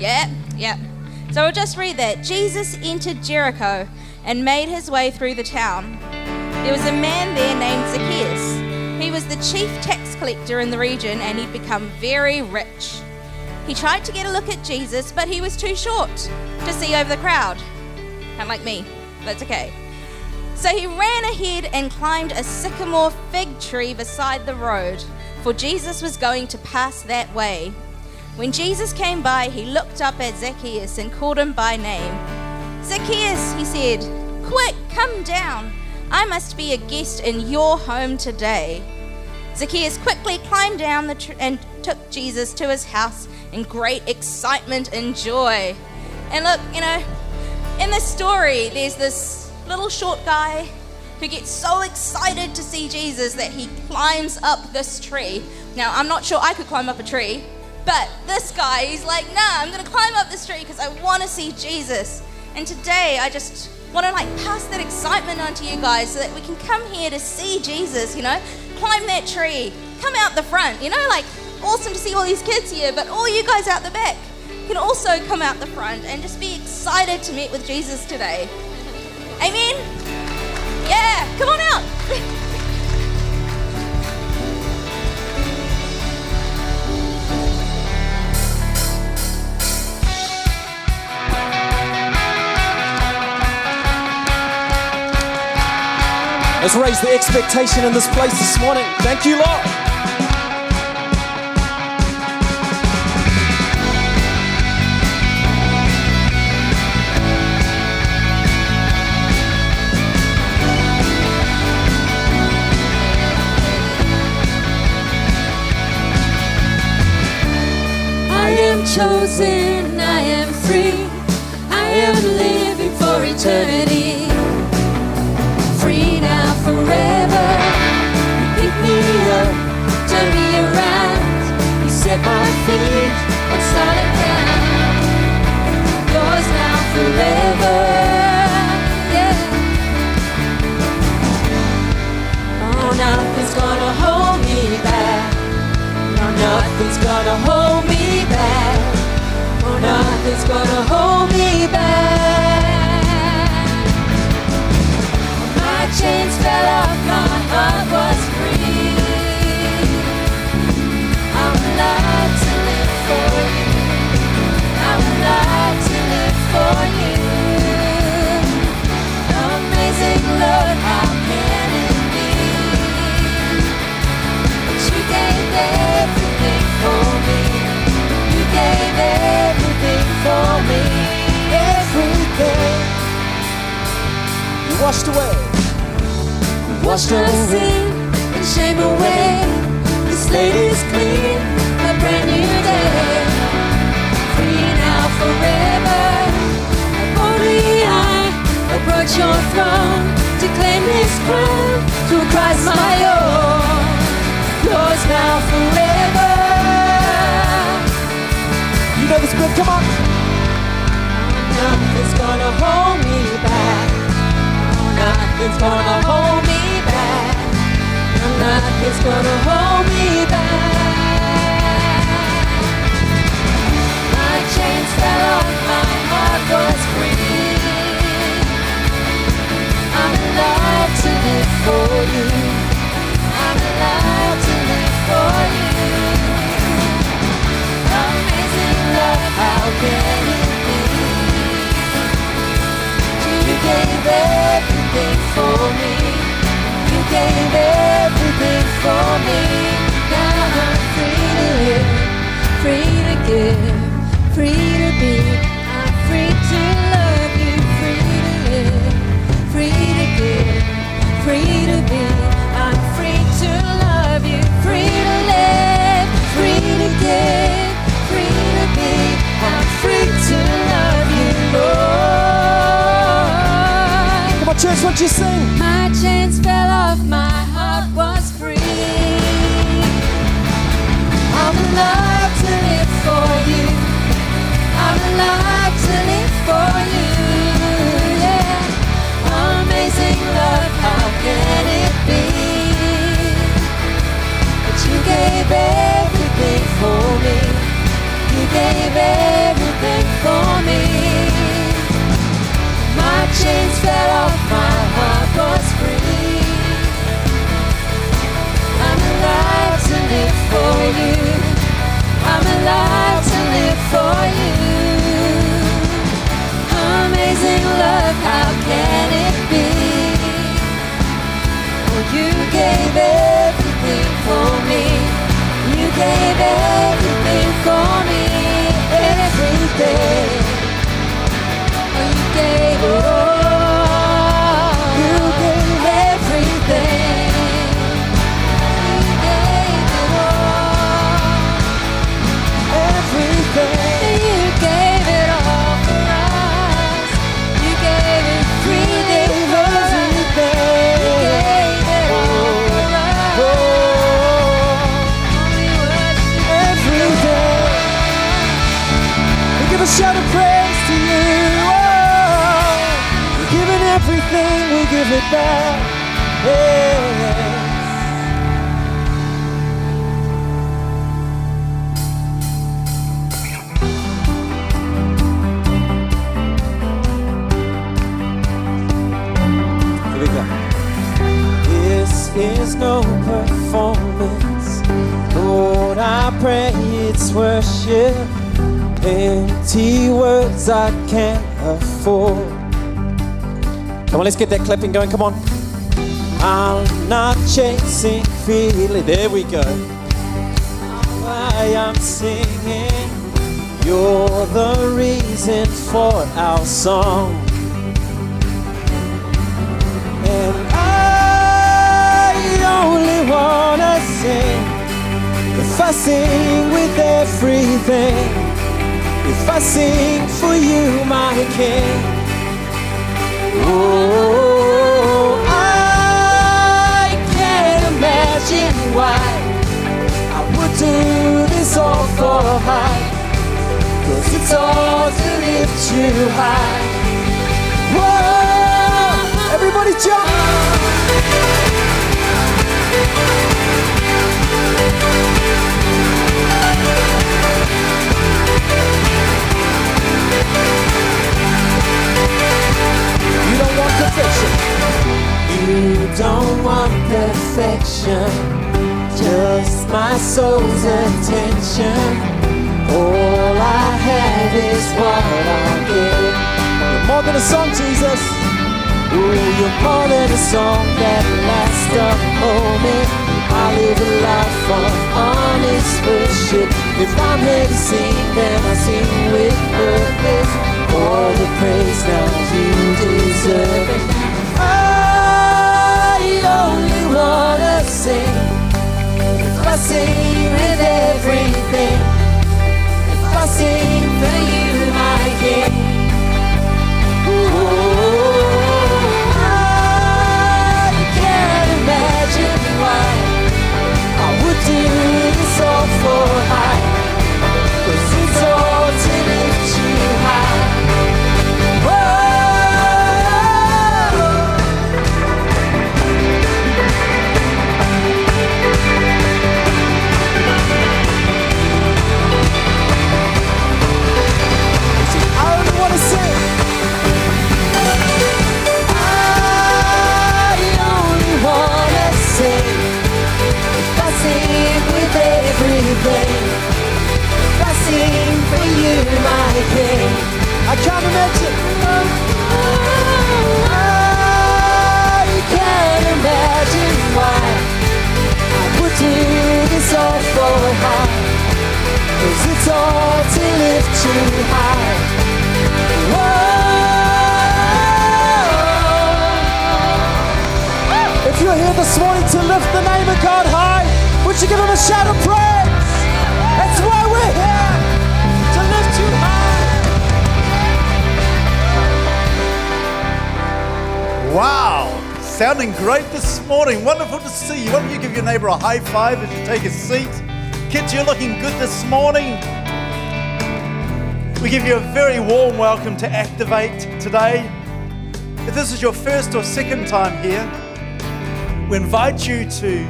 Yeah, yeah. So I'll just read that. Jesus entered Jericho and made his way through the town. There was a man there named Zacchaeus. He was the chief tax collector in the region and he'd become very rich. He tried to get a look at Jesus, but he was too short to see over the crowd. Kind of like me. That's okay. So he ran ahead and climbed a sycamore fig tree beside the road, for Jesus was going to pass that way. When Jesus came by, he looked up at Zacchaeus and called him by name. Zacchaeus, he said, quick, come down. I must be a guest in your home today. Zacchaeus quickly climbed down the tr- and took Jesus to his house in great excitement and joy. And look, you know, in this story, there's this little short guy who gets so excited to see Jesus that he climbs up this tree. Now, I'm not sure I could climb up a tree, but this guy, he's like, nah, I'm gonna climb up this tree because I wanna see Jesus. And today, I just wanna like pass that excitement on to you guys so that we can come here to see Jesus, you know? Climb that tree, come out the front, you know? Like, awesome to see all these kids here, but all you guys out the back can also come out the front and just be excited to meet with Jesus today. Amen? Yeah, come on out. Let's raise the expectation in this place this morning. Thank you, Lord. I am chosen, I am free, I am living for eternity. My feet on solid ground. Yours now, forever. Yeah. Oh, nothing's gonna hold me back. No, nothing's gonna hold me back. Oh, nothing's gonna hold me back. My chains fell washed away. Washed our sin and shame away. The slate is clean, a brand new day. Free now forever. Only I approach your throne to claim this crown to Christ my own. Yours now forever. You know this bit. Come on. Nothing's gonna hold me back. Nothing's gonna hold me back. Nothing's gonna hold me back. My chains fell off, my heart was free. I'm alive to live for you. I'm alive to live for you. Amazing love, how can it be? You gave for me. You gave everything for me. Now I'm free to live, free to give, free to be. I'm free to love you, free to live, free to give, free to be. I'm free to love you, free to live, free to give, on, church, what you sing? My chains fell off, my heart was free. I'm alive to live for you. I'm alive to live for you. Yeah. Amazing love, how can it be? But you gave everything for me. You gave everything for me. My chains fell off for you. This is no performance. Lord, I pray it's worship. Empty words I can't afford. Come on, let's get that clapping going. Come on. I'm not chasing feeling. There we go. Why I'm singing. You're the reason for our song. And I only wanna sing if I sing with everything. If I sing for you, my King. Oh, I can't imagine why I would do this all for high. Cause it's all to lift you high. Whoa! Everybody jump! Perfection. You don't want perfection. Just my soul's attention. All I have is what I'll give. You're more than a song, Jesus. Ooh, you're more than a song that lasts a moment. I live a life of honest worship. If I'm here to sing, then I sing with purpose. All the praise now you I only wanna sing. If I sing with everything, if I sing for you, my King. I can't imagine. Why I. Cause it's all to lift you high. If you're here this morning to lift the name of God high, would you give him a shout of praise? That's why we're here, Wow, sounding great this morning. Wonderful to see you. Why don't you give your neighbor a high five as you take a seat? Kids, you're looking good this morning. We give you a very warm welcome to Activate today. If this is your first or second time here, we invite you to,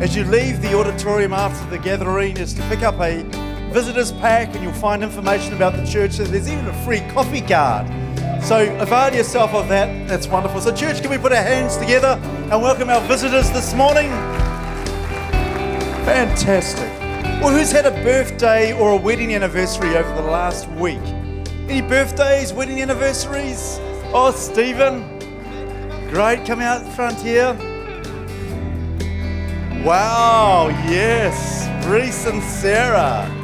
as you leave the auditorium after the gathering, is to pick up a visitor's pack and you'll find information about the church. There's even a free coffee card. So avail yourself of that. That's wonderful. So, church, can we put our hands together and welcome our visitors this morning? Fantastic. Well, who's had a birthday or a wedding anniversary over the last week? Any birthdays, wedding anniversaries? Oh, Stephen. Great. Come out front here. Wow, yes. Reese and Sarah.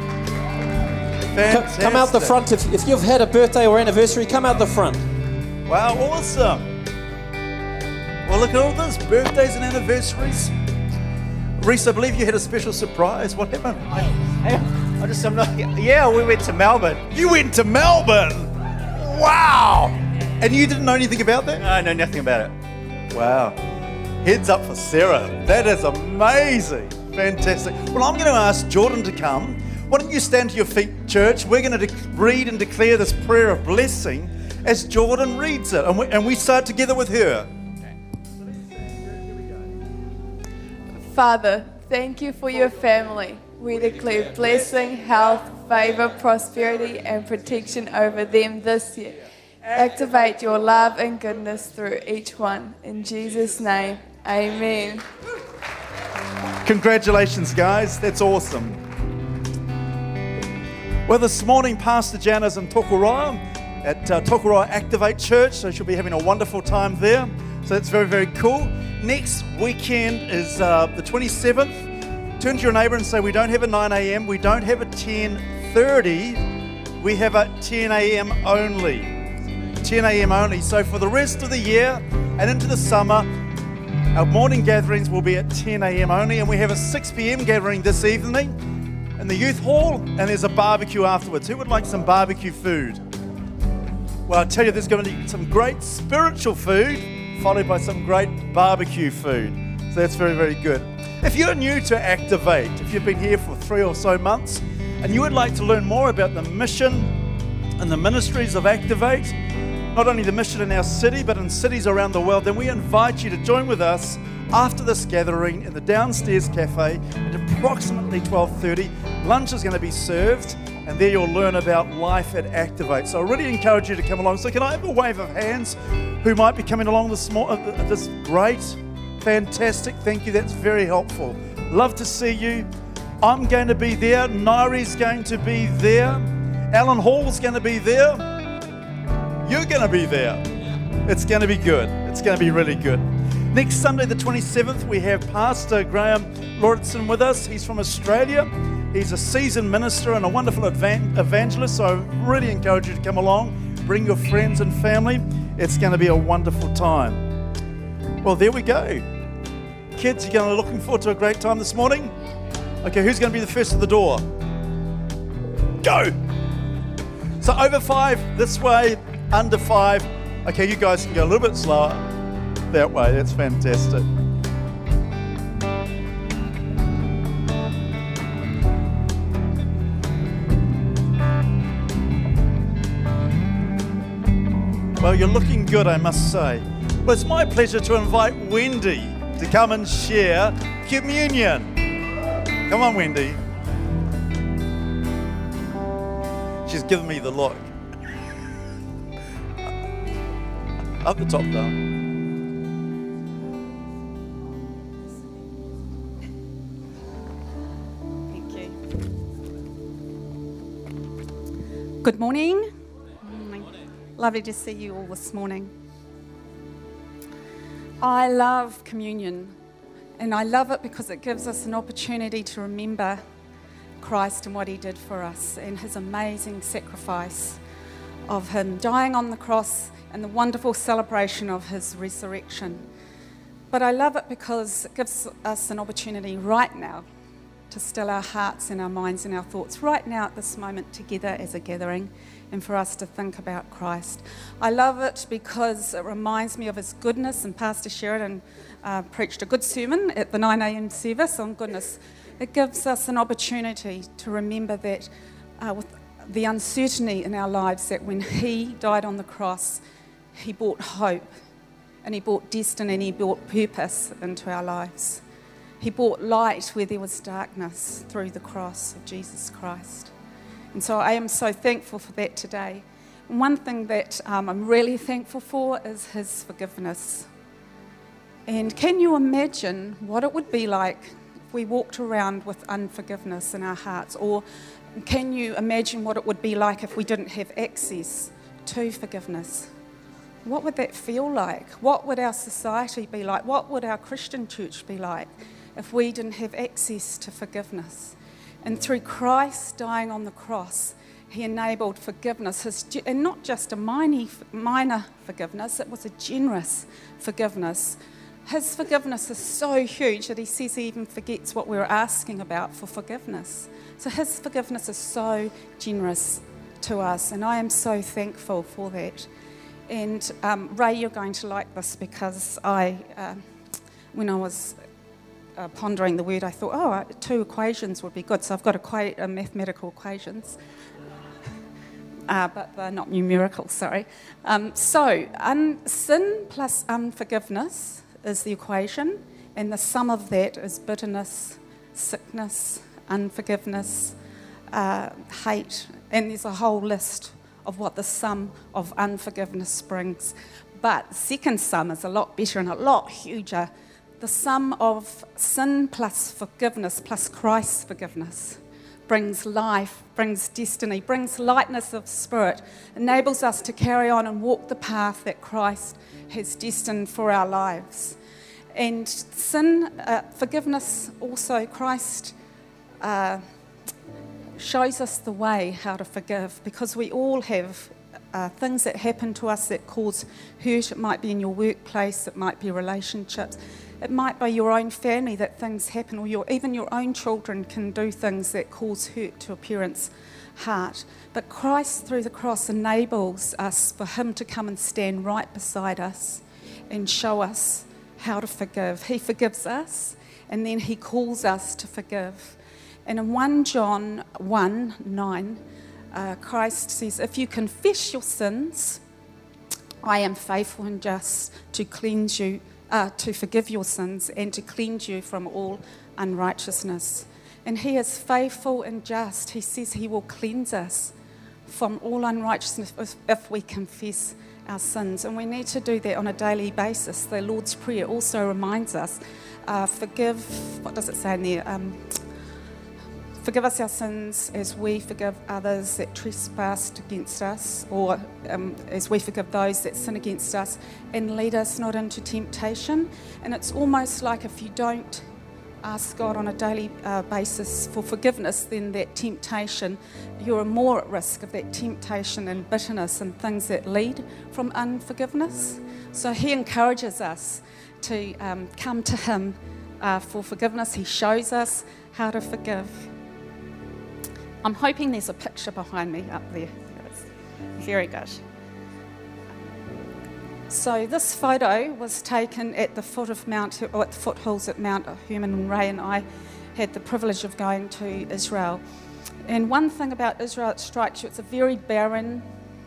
Come, Fantastic. come out the front. If, if you've had a birthday or anniversary, come out the front. Wow, awesome. Well, look at all those birthdays and anniversaries. Reese, I believe you had a special surprise. What happened? I just, I'm not, yeah, we went to Melbourne. You went to Melbourne. Wow. And you didn't know anything about that? I know nothing about it. Wow. Heads up for Sarah. That is amazing. Fantastic. Well, I'm going to ask Jordan to come. Why don't you stand to your feet, church? We're going to de- read and declare this prayer of blessing as Jordan reads it. And we, and we start together with her. Father, thank you for your family. We declare blessing, health, favor, prosperity, and protection over them this year. Activate your love and goodness through each one. In Jesus' name, amen. Congratulations, guys. That's awesome. Well, this morning, Pastor Jan is in Tokoroa at uh, Tokoroa Activate Church, so she'll be having a wonderful time there. So that's very, very cool. Next weekend is uh, the 27th. Turn to your neighbour and say, We don't have a 9 a.m., we don't have a 10.30, we have a 10 a.m. only. 10 a.m. only. So for the rest of the year and into the summer, our morning gatherings will be at 10 a.m. only, and we have a 6 p.m. gathering this evening in the youth hall, and there's a barbecue afterwards. Who would like some barbecue food? Well, I tell you, there's going to be some great spiritual food, followed by some great barbecue food. So that's very, very good. If you're new to Activate, if you've been here for three or so months, and you would like to learn more about the mission and the ministries of Activate, not only the mission in our city, but in cities around the world, then we invite you to join with us after this gathering in the downstairs cafe at approximately 12:30. Lunch is going to be served, and there you'll learn about life at Activate. So I really encourage you to come along. So can I have a wave of hands who might be coming along this morning? Uh, uh, this great, fantastic. Thank you. That's very helpful. Love to see you. I'm going to be there. Nairi's going to be there. Alan Hall's going to be there. You're going to be there. It's going to be good. It's going to be really good. Next Sunday, the 27th, we have Pastor Graham Lauritsen with us. He's from Australia. He's a seasoned minister and a wonderful evan- evangelist. So I really encourage you to come along. Bring your friends and family. It's going to be a wonderful time. Well, there we go. Kids, you're going to looking forward to a great time this morning? Okay, who's going to be the first to the door? Go! So over five this way, under five. Okay, you guys can go a little bit slower that way. That's fantastic. Well, you're looking good, I must say. Well, it's my pleasure to invite Wendy to come and share communion. Come on, Wendy. She's giving me the look. Up the top, down. Thank you. Good morning. Morning. Lovely to see you all this morning. I love communion, and I love it because it gives us an opportunity to remember Christ and what He did for us and His amazing sacrifice of Him dying on the cross and the wonderful celebration of His resurrection. But I love it because it gives us an opportunity right now to still our hearts and our minds and our thoughts right now at this moment together as a gathering and for us to think about Christ. I love it because it reminds me of his goodness, and Pastor Sheridan uh, preached a good sermon at the 9 a.m. service on goodness. It gives us an opportunity to remember that uh, with the uncertainty in our lives, that when he died on the cross, he brought hope and he brought destiny and he brought purpose into our lives. He brought light where there was darkness through the cross of Jesus Christ. And so I am so thankful for that today. And one thing that um, I'm really thankful for is his forgiveness. And can you imagine what it would be like if we walked around with unforgiveness in our hearts? Or can you imagine what it would be like if we didn't have access to forgiveness? What would that feel like? What would our society be like? What would our Christian church be like if we didn't have access to forgiveness? And through Christ dying on the cross, he enabled forgiveness, his, and not just a minor, minor forgiveness, it was a generous forgiveness. His forgiveness is so huge that he says he even forgets what we're asking about for forgiveness. So his forgiveness is so generous to us, and I am so thankful for that. And um, Ray, you're going to like this because I, uh, when I was uh, pondering the word, I thought, oh, uh, equations would be good. So I've got equa- uh, mathematical equations, uh, but they're not numerical, sorry. Um, so un- sin plus unforgiveness is the equation, and the sum of that is bitterness, sickness, unforgiveness, uh, hate, and there's a whole list of what the sum of unforgiveness brings. But second sum is a lot better and a lot huger. The sum of sin plus forgiveness plus Christ's forgiveness brings life, brings destiny, brings lightness of spirit, enables us to carry on and walk the path that Christ has destined for our lives. And sin, uh, forgiveness, also, Christ uh, shows us the way how to forgive because we all have uh, things that happen to us that cause hurt. It might be in your workplace, it might be relationships, it might be your own family that things happen, or your, even your own children can do things that cause hurt to a parent's heart. But Christ, through the cross, enables us for Him to come and stand right beside us and show us how to forgive. He forgives us, and then He calls us to forgive. And in 1 John 1 9, uh, Christ says, If you confess your sins, I am faithful and just to cleanse you, uh, to forgive your sins, and to cleanse you from all unrighteousness. And He is faithful and just. He says He will cleanse us from all unrighteousness if, if we confess our sins. And we need to do that on a daily basis. The Lord's Prayer also reminds us uh, forgive, what does it say in there? Um, Forgive us our sins as we forgive others that trespass against us, or um, as we forgive those that sin against us, and lead us not into temptation. And it's almost like if you don't ask God on a daily uh, basis for forgiveness, then that temptation, you're more at risk of that temptation and bitterness and things that lead from unforgiveness. So He encourages us to um, come to Him uh, for forgiveness. He shows us how to forgive. I'm hoping there's a picture behind me up there. Very good. So this photo was taken at the foot of Mount, or at the foothills at Mount Hermon and Ray and I had the privilege of going to Israel. And one thing about Israel, it strikes you, it's a very barren,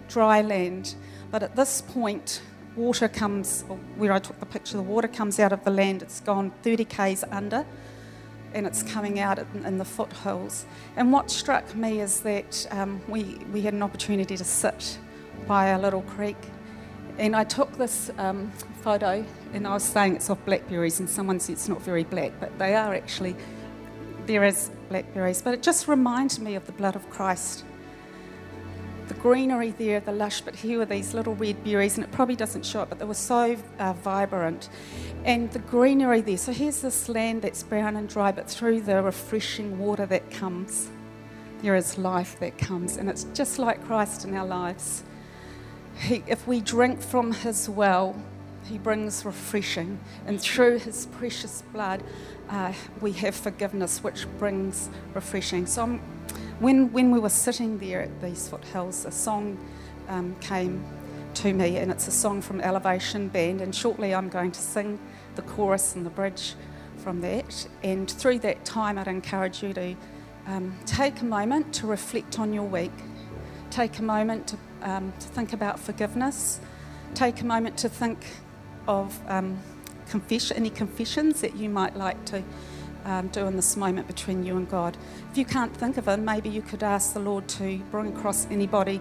dry land. But at this point, water comes, where I took the picture, the water comes out of the land. It's gone 30 k's under and it's coming out in, in the foothills. And what struck me is that um, we, we had an opportunity to sit by a little creek. And I took this um, photo, and I was saying it's of blackberries, and someone said it's not very black, but they are actually, there is blackberries. But it just reminded me of the blood of Christ the greenery there, the lush, but here were these little red berries, and it probably doesn't show it, but they were so uh, vibrant. And the greenery there, so here's this land that's brown and dry, but through the refreshing water that comes, there is life that comes, and it's just like Christ in our lives. He, if we drink from his well, he brings refreshing, and through his precious blood, uh, we have forgiveness, which brings refreshing. So I'm when, when we were sitting there at these foothills, a song um, came to me, and it's a song from Elevation Band. And shortly, I'm going to sing the chorus and the bridge from that. And through that time, I'd encourage you to um, take a moment to reflect on your week, take a moment to, um, to think about forgiveness, take a moment to think of um, any confessions that you might like to um, do in this moment between you and God. If you can't think of them, maybe you could ask the Lord to bring across anybody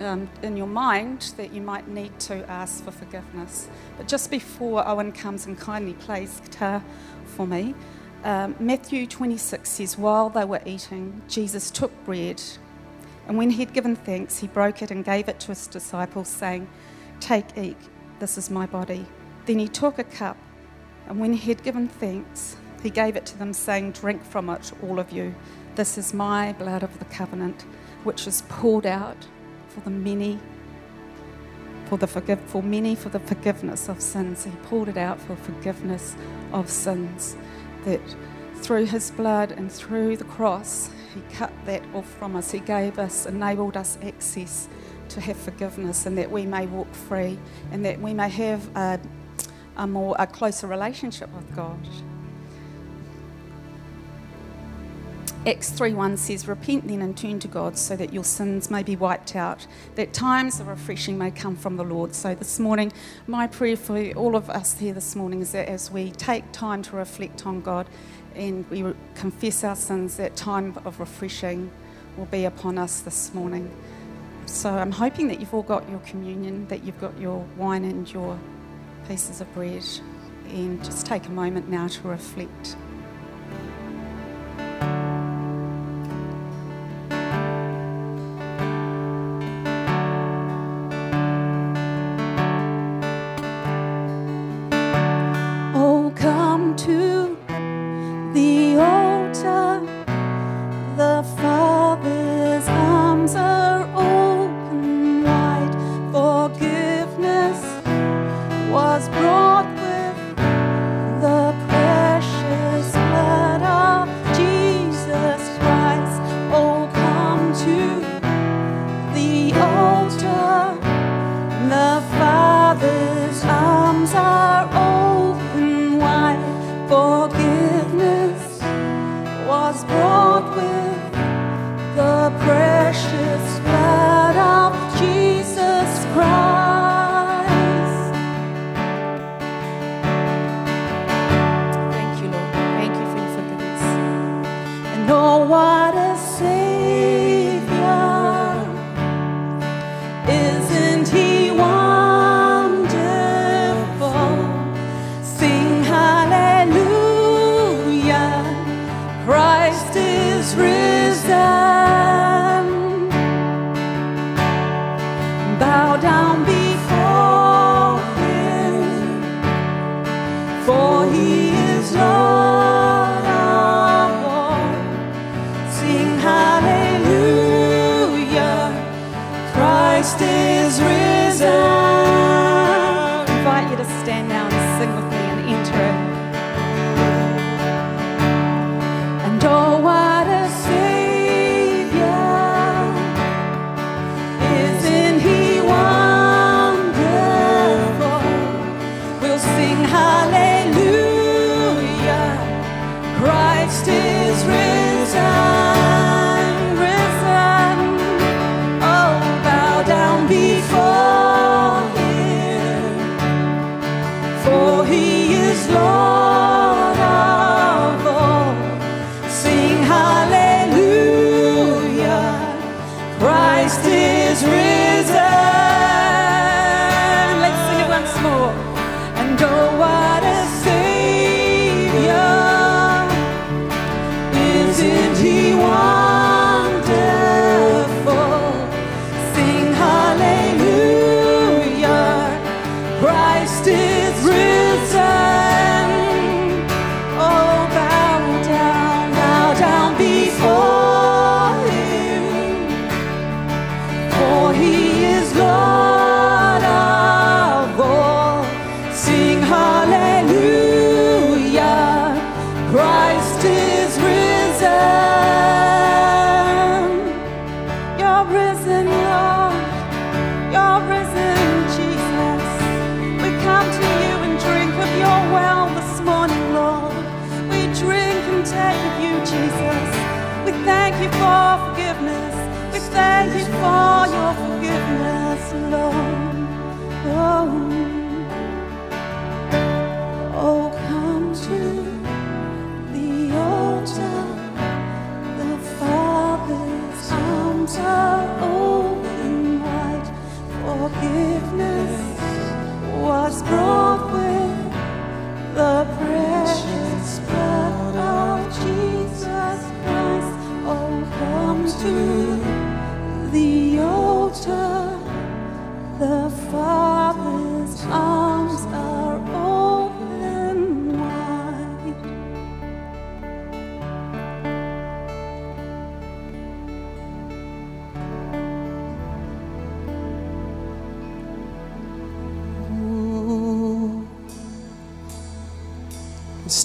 um, in your mind that you might need to ask for forgiveness. But just before Owen comes and kindly plays guitar for me, um, Matthew 26 says, While they were eating, Jesus took bread, and when he'd given thanks, he broke it and gave it to his disciples, saying, Take, eat, this is my body. Then he took a cup, and when he had given thanks, he gave it to them, saying, Drink from it, all of you. This is my blood of the covenant, which is poured out for the many, for the forgive, for many, for the forgiveness of sins. He poured it out for forgiveness of sins. That through his blood and through the cross, he cut that off from us. He gave us, enabled us access to have forgiveness, and that we may walk free, and that we may have a, a more a closer relationship with God. Acts 3:1 says, "Repent then and turn to God, so that your sins may be wiped out, that times of refreshing may come from the Lord." So this morning, my prayer for all of us here this morning is that as we take time to reflect on God and we confess our sins, that time of refreshing will be upon us this morning. So I'm hoping that you've all got your communion, that you've got your wine and your pieces of bread, and just take a moment now to reflect.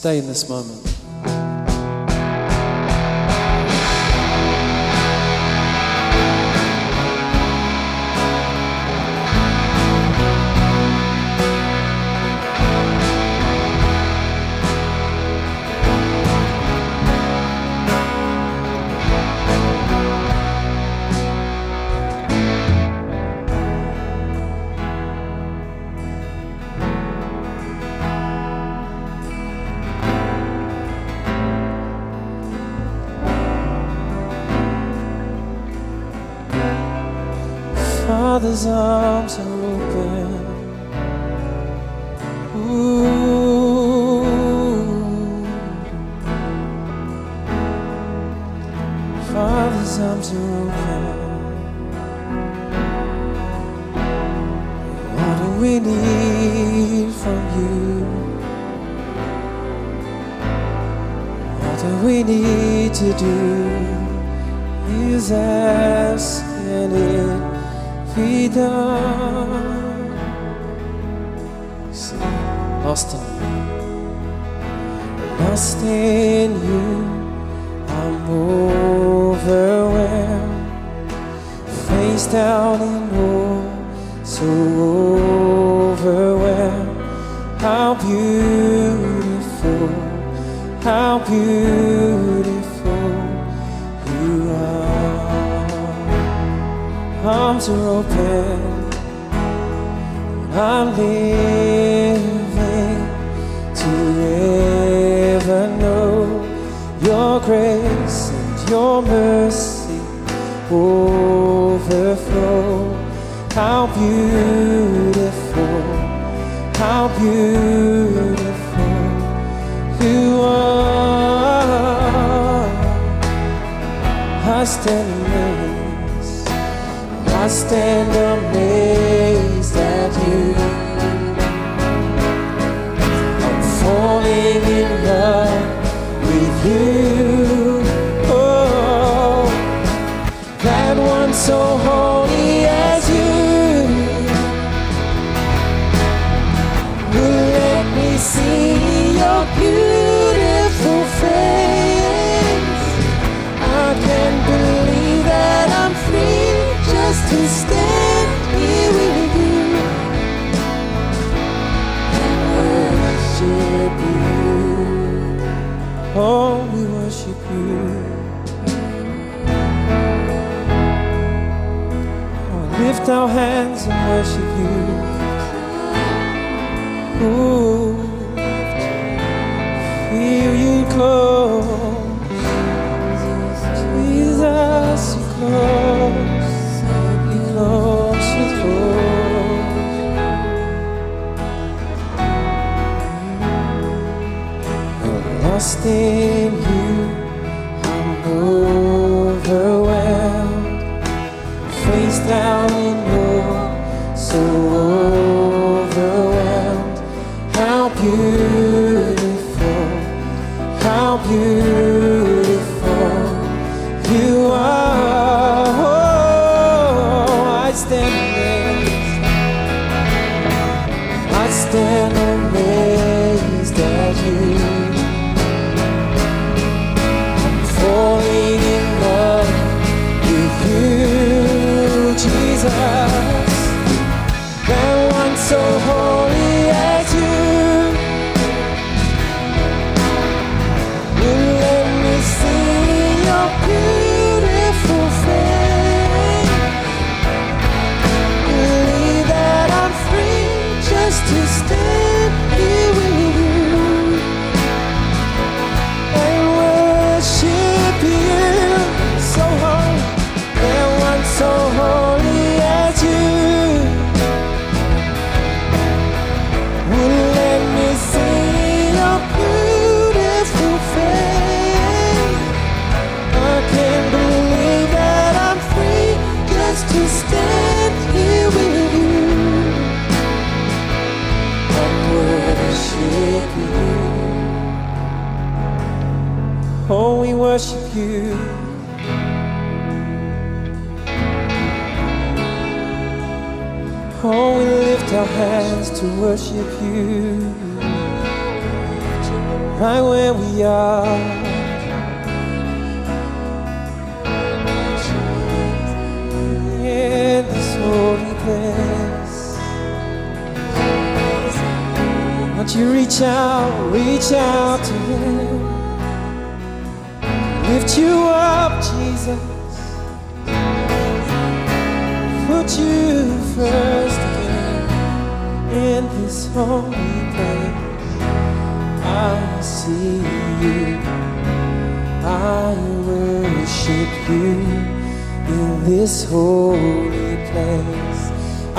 stay in this moment. Father's arms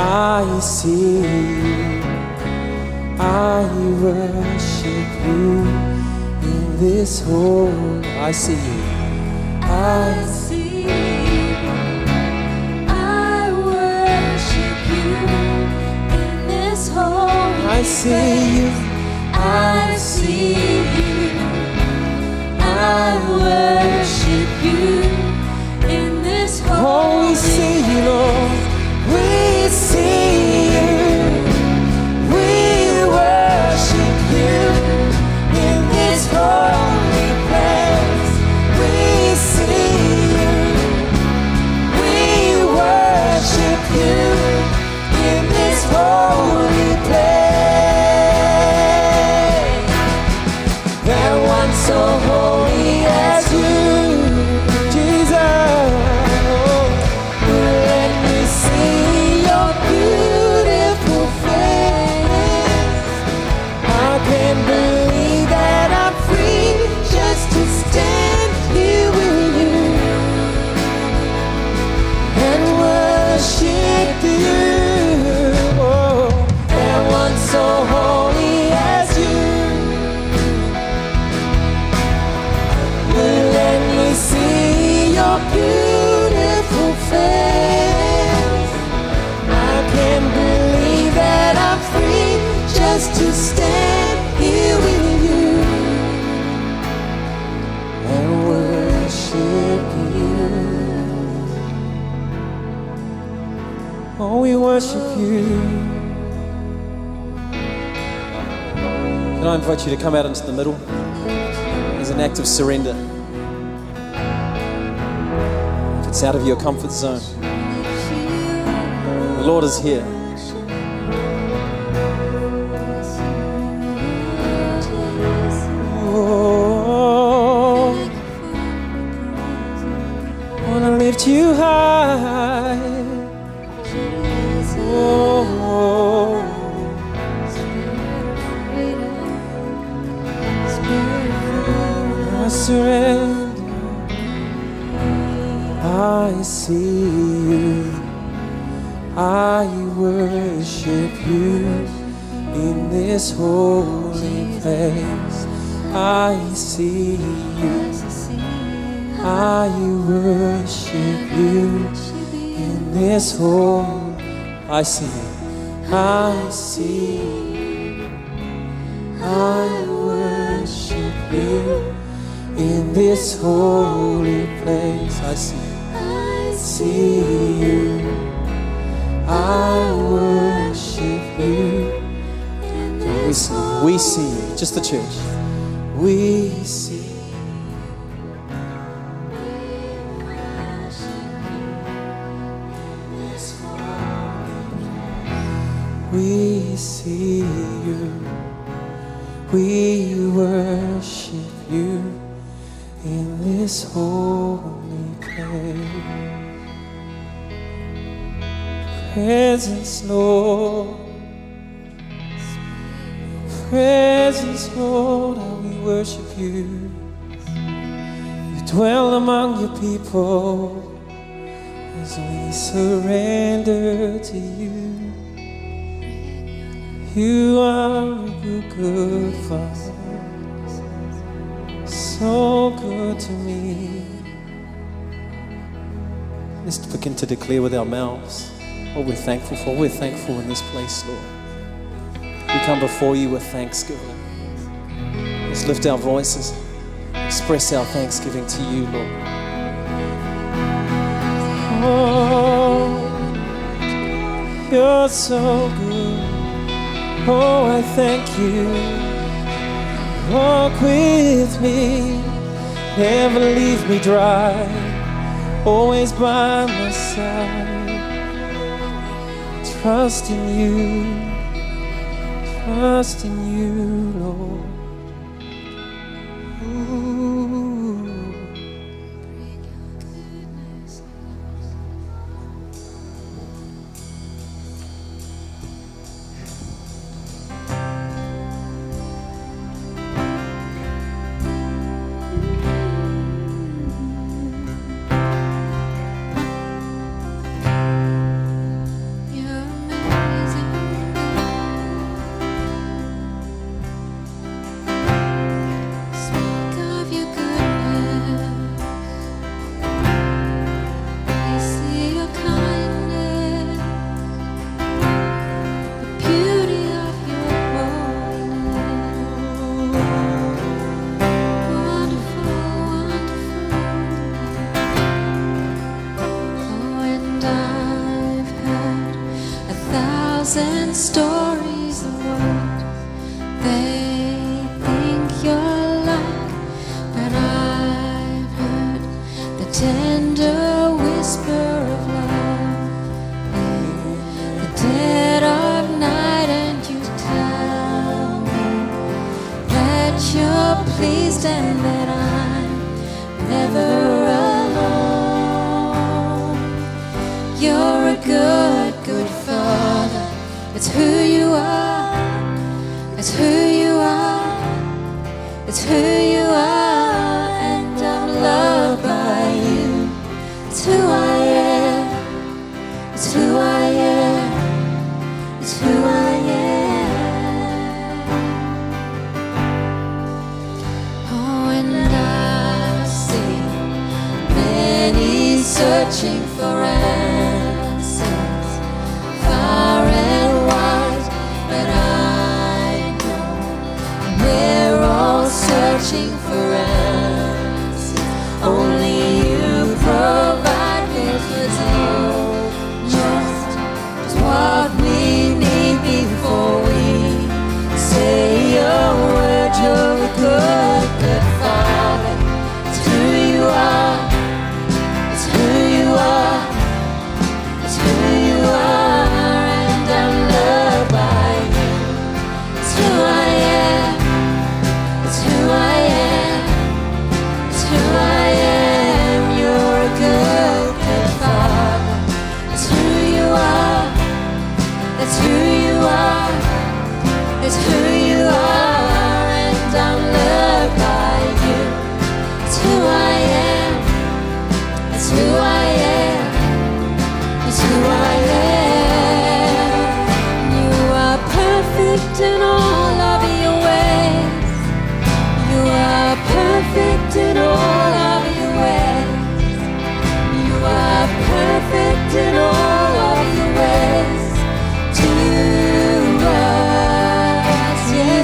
I see you. I worship you in this whole. I see you. I see you. I worship you in this holy I see you. I see you. I worship you in this holy Oh, we see you, Lord. See I invite you to come out into the middle as an act of surrender? If it's out of your comfort zone, the Lord is here. Oh, wanna lift you high. Surrender. I see you. I worship you in this holy place. I see you. I worship you in this holy. I see you. I see you. I worship you this holy place. I see. I see you. I worship you. We see, we see you. Just the church. We see. You. We see you. We this holy place. Presence, Lord. Presence, Lord, how we worship you. You dwell among your people as we surrender to you. You are a good, good Father, so good to me. Let's begin to declare with our mouths what we're thankful for. We're thankful in this place, Lord. We come before you with thanksgiving. Let's lift our voices, express our thanksgiving to you, Lord. Oh, you're so good. Oh, I thank you. Walk with me, never leave me dry, always by my side. Trust in you, trust in you, Lord.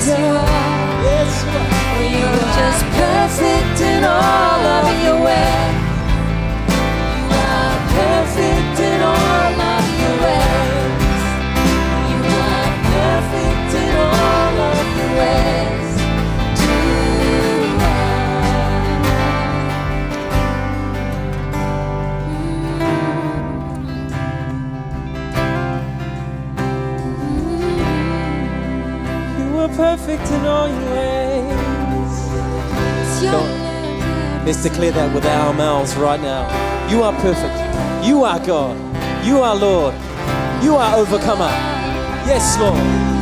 you. in all your ways. Let's declare that with our mouths right now. You are perfect. You are God. You are Lord. You are overcomer. Yes, Lord.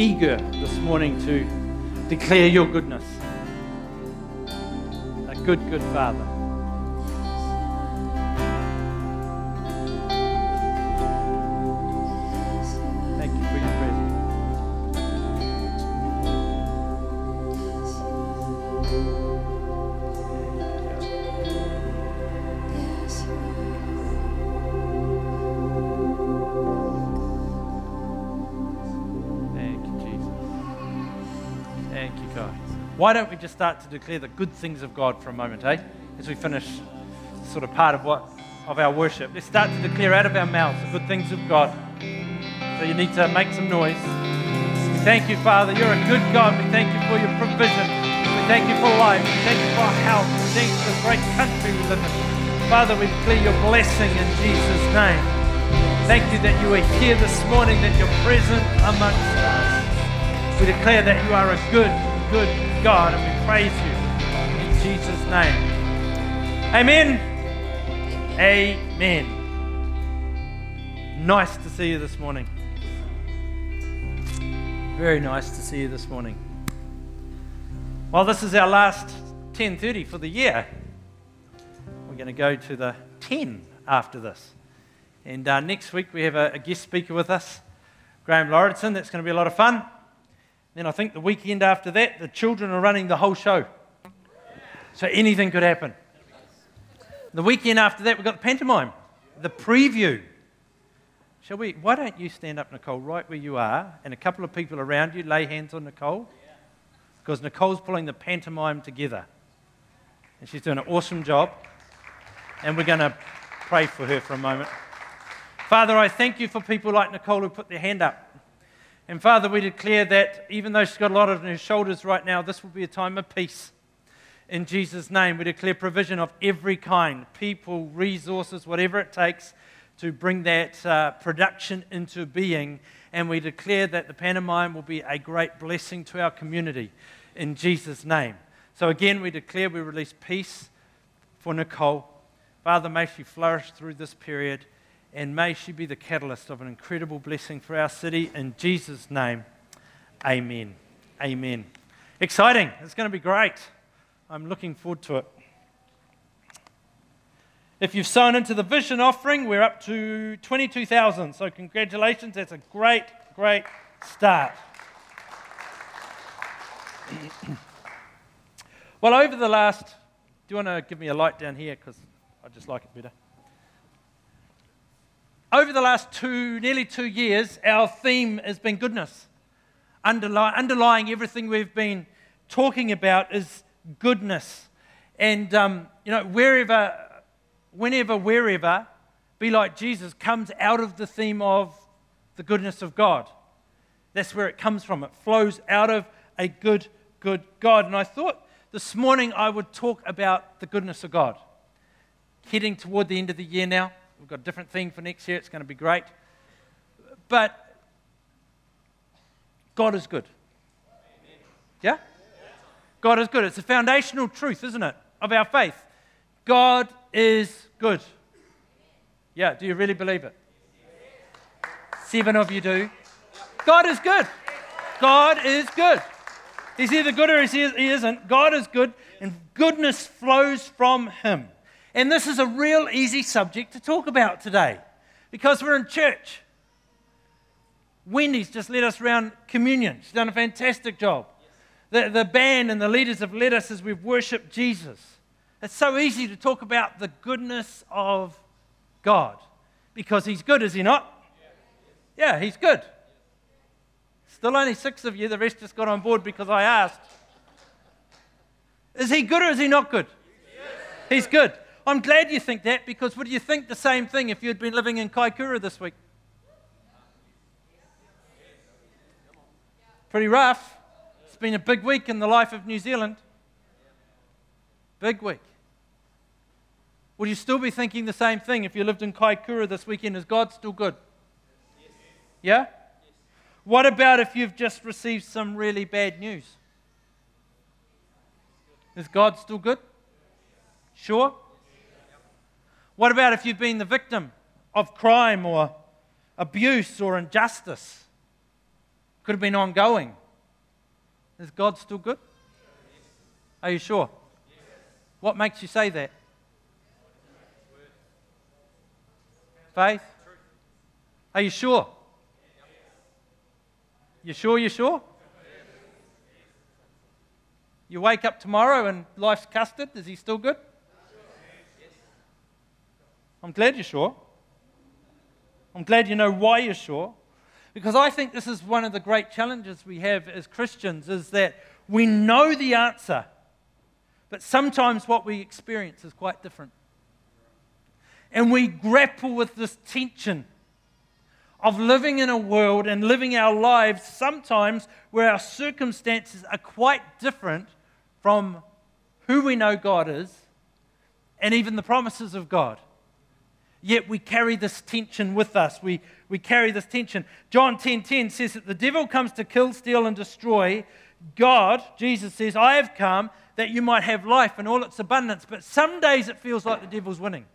Eager this morning to declare your goodness. A good, good Father. Why don't we just start to declare the good things of God for a moment, eh? As we finish sort of part of what of our worship. Let's start to declare out of our mouths the good things of God. So you need to make some noise. We thank you, Father. You're a good God. We thank you for your provision. We thank you for life. We thank you for our health. We thank you for the great country we live in. Father, we declare your blessing in Jesus' name. Thank you that you are here this morning, that you're present amongst us. We declare that you are a good, good God, and we praise you in Jesus' name. Amen. Amen. Nice to see you this morning. Very nice to see you this morning. Well, this is our last 10:30 for the year. We're going to go to the 10 after this. And uh, next week we have a, a guest speaker with us, Graham Lauritsen. That's going to be a lot of fun. Then I think the weekend after that, the children are running the whole show. So anything could happen. The weekend after that, we've got the pantomime, the preview. Shall we? Why don't you stand up, Nicole, right where you are, and a couple of people around you lay hands on Nicole? Because Nicole's pulling the pantomime together. And she's doing an awesome job. And we're going to pray for her for a moment. Father, I thank you for people like Nicole who put their hand up. And Father, we declare that even though she's got a lot on her shoulders right now, this will be a time of peace. In Jesus' name, we declare provision of every kind people, resources, whatever it takes to bring that uh, production into being. And we declare that the pantomime will be a great blessing to our community in Jesus' name. So, again, we declare we release peace for Nicole. Father, may she flourish through this period and may she be the catalyst of an incredible blessing for our city. In Jesus' name, amen. Amen. Exciting. It's going to be great. I'm looking forward to it. If you've sown into the vision offering, we're up to 22,000. So, congratulations. That's a great, great start. well, over the last, do you want to give me a light down here? Because I just like it better. Over the last two, nearly two years, our theme has been goodness. Underly- underlying everything we've been talking about is goodness. And, um, you know, wherever, whenever, wherever, be like Jesus comes out of the theme of the goodness of God. That's where it comes from. It flows out of a good, good God. And I thought this morning I would talk about the goodness of God. Heading toward the end of the year now. We've got a different theme for next year. It's going to be great. But God is good. Yeah? God is good. It's a foundational truth, isn't it, of our faith. God is good. Yeah, do you really believe it? Seven of you do. God is good. God is good. He's either good or he isn't. God is good, and goodness flows from him. And this is a real easy subject to talk about today because we're in church. Wendy's just led us around communion. She's done a fantastic job. The, the band and the leaders have led us as we've worshipped Jesus. It's so easy to talk about the goodness of God because He's good, is He not? Yeah, He's good. Still only six of you, the rest just got on board because I asked. Is He good or is He not good? He's good. I'm glad you think that because would you think the same thing if you'd been living in Kaikoura this week? Pretty rough. It's been a big week in the life of New Zealand. Big week. Would you still be thinking the same thing if you lived in Kaikoura this weekend? Is God still good? Yeah? What about if you've just received some really bad news? Is God still good? Sure? What about if you've been the victim of crime or abuse or injustice? Could have been ongoing. Is God still good? Are you sure? What makes you say that? Faith? Are you sure? You sure you're sure? You wake up tomorrow and life's custard. Is he still good? I'm glad you're sure. I'm glad you know why you're sure. Because I think this is one of the great challenges we have as Christians is that we know the answer, but sometimes what we experience is quite different. And we grapple with this tension of living in a world and living our lives sometimes where our circumstances are quite different from who we know God is and even the promises of God. Yet we carry this tension with us. We, we carry this tension. John 10:10 10, 10 says that the devil comes to kill, steal, and destroy. God, Jesus says, I have come that you might have life in all its abundance. But some days it feels like the devil's winning.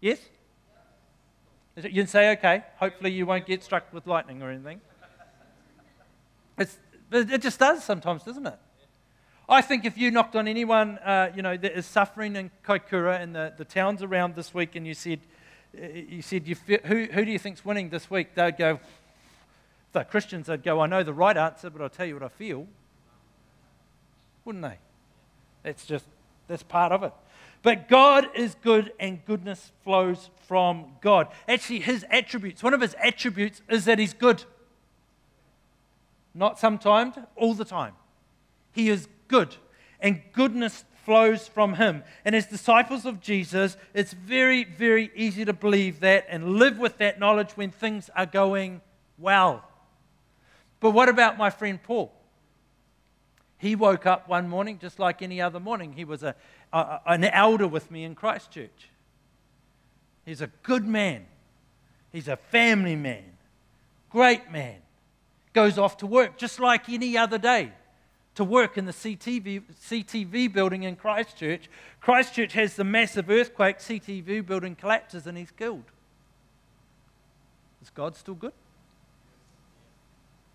Yes? You can say, okay, hopefully you won't get struck with lightning or anything. It's, it just does sometimes, doesn't it? I think if you knocked on anyone, uh, you know, that is suffering in Kaikoura and the, the towns around this week, and you said, uh, you said, you who, who do you think's winning this week? They'd go, the Christians, they'd go, I know the right answer, but I'll tell you what I feel. Wouldn't they? That's just, that's part of it. But God is good and goodness flows from God. Actually, his attributes, one of his attributes is that he's good. Not sometimes, all the time. He is good, and goodness flows from him. And as disciples of Jesus, it's very, very easy to believe that and live with that knowledge when things are going well. But what about my friend Paul? He woke up one morning just like any other morning. He was a, a, an elder with me in Christchurch. He's a good man. He's a family man. Great man. Goes off to work just like any other day to work in the CTV, CTV building in Christchurch. Christchurch has the massive earthquake, CTV building collapses, and he's killed. Is God still good?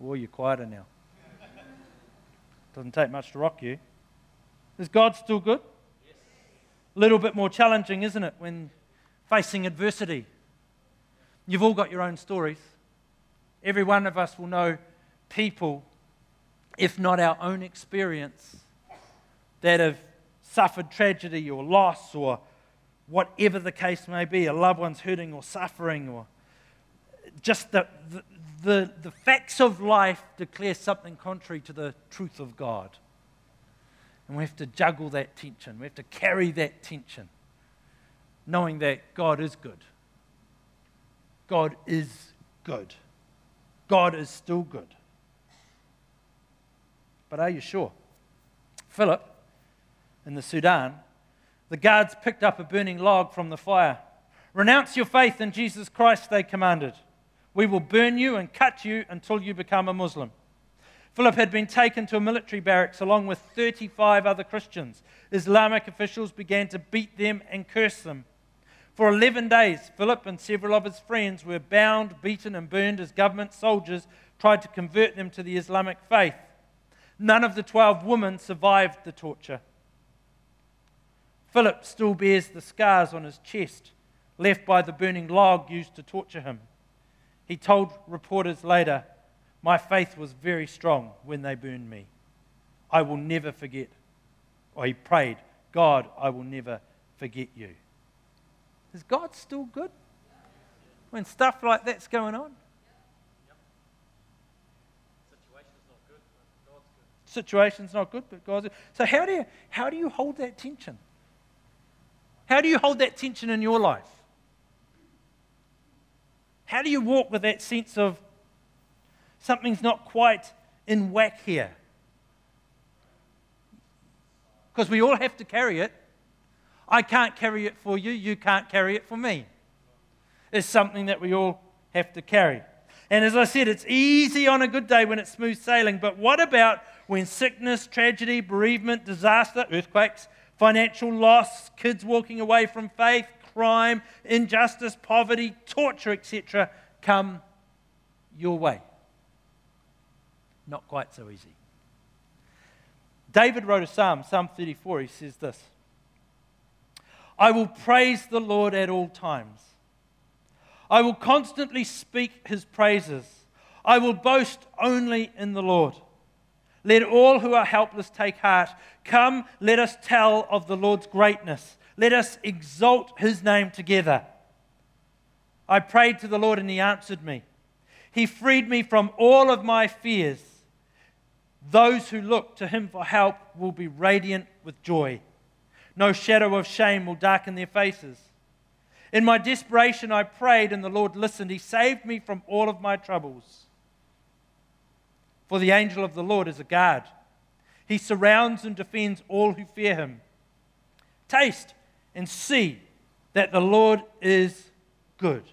Oh, you're quieter now. Doesn't take much to rock you. Is God still good? Yes. A little bit more challenging, isn't it, when facing adversity? You've all got your own stories. Every one of us will know people if not our own experience, that have suffered tragedy or loss or whatever the case may be, a loved one's hurting or suffering, or just the, the, the, the facts of life declare something contrary to the truth of God. And we have to juggle that tension. We have to carry that tension, knowing that God is good. God is good. God is still good. But are you sure? Philip, in the Sudan, the guards picked up a burning log from the fire. Renounce your faith in Jesus Christ, they commanded. We will burn you and cut you until you become a Muslim. Philip had been taken to a military barracks along with 35 other Christians. Islamic officials began to beat them and curse them. For 11 days, Philip and several of his friends were bound, beaten, and burned as government soldiers tried to convert them to the Islamic faith. None of the 12 women survived the torture. Philip still bears the scars on his chest left by the burning log used to torture him. He told reporters later, My faith was very strong when they burned me. I will never forget. Or he prayed, God, I will never forget you. Is God still good when stuff like that's going on? Situation's not good, but God's. So how do you how do you hold that tension? How do you hold that tension in your life? How do you walk with that sense of something's not quite in whack here? Because we all have to carry it. I can't carry it for you, you can't carry it for me. It's something that we all have to carry. And as I said, it's easy on a good day when it's smooth sailing, but what about when sickness, tragedy, bereavement, disaster, earthquakes, financial loss, kids walking away from faith, crime, injustice, poverty, torture, etc., come your way? Not quite so easy. David wrote a psalm, Psalm 34. He says this I will praise the Lord at all times. I will constantly speak his praises. I will boast only in the Lord. Let all who are helpless take heart. Come, let us tell of the Lord's greatness. Let us exalt his name together. I prayed to the Lord and he answered me. He freed me from all of my fears. Those who look to him for help will be radiant with joy. No shadow of shame will darken their faces. In my desperation, I prayed, and the Lord listened. He saved me from all of my troubles. For the angel of the Lord is a guard, he surrounds and defends all who fear him. Taste and see that the Lord is good.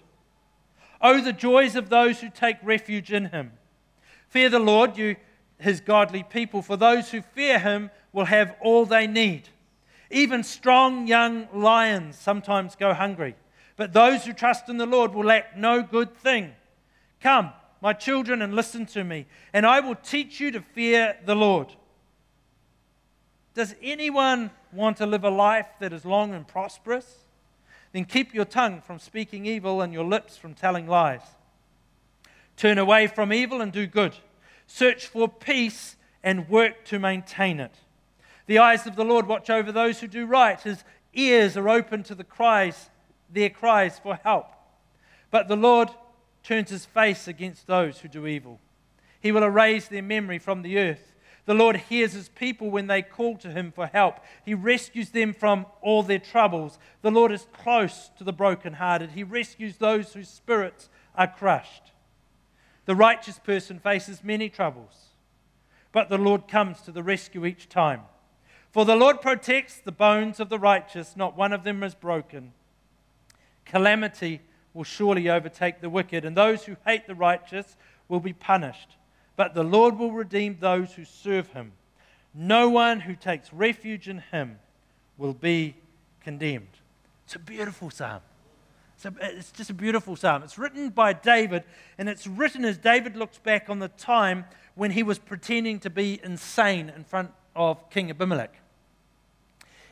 Oh, the joys of those who take refuge in him. Fear the Lord, you his godly people, for those who fear him will have all they need. Even strong young lions sometimes go hungry, but those who trust in the Lord will lack no good thing. Come, my children, and listen to me, and I will teach you to fear the Lord. Does anyone want to live a life that is long and prosperous? Then keep your tongue from speaking evil and your lips from telling lies. Turn away from evil and do good. Search for peace and work to maintain it. The eyes of the Lord watch over those who do right. His ears are open to the cries, their cries for help. But the Lord turns his face against those who do evil. He will erase their memory from the earth. The Lord hears his people when they call to him for help. He rescues them from all their troubles. The Lord is close to the brokenhearted. He rescues those whose spirits are crushed. The righteous person faces many troubles, but the Lord comes to the rescue each time. For the Lord protects the bones of the righteous, not one of them is broken. Calamity will surely overtake the wicked, and those who hate the righteous will be punished. But the Lord will redeem those who serve him. No one who takes refuge in him will be condemned. It's a beautiful psalm. So it's just a beautiful psalm. It's written by David, and it's written as David looks back on the time when he was pretending to be insane in front of King Abimelech.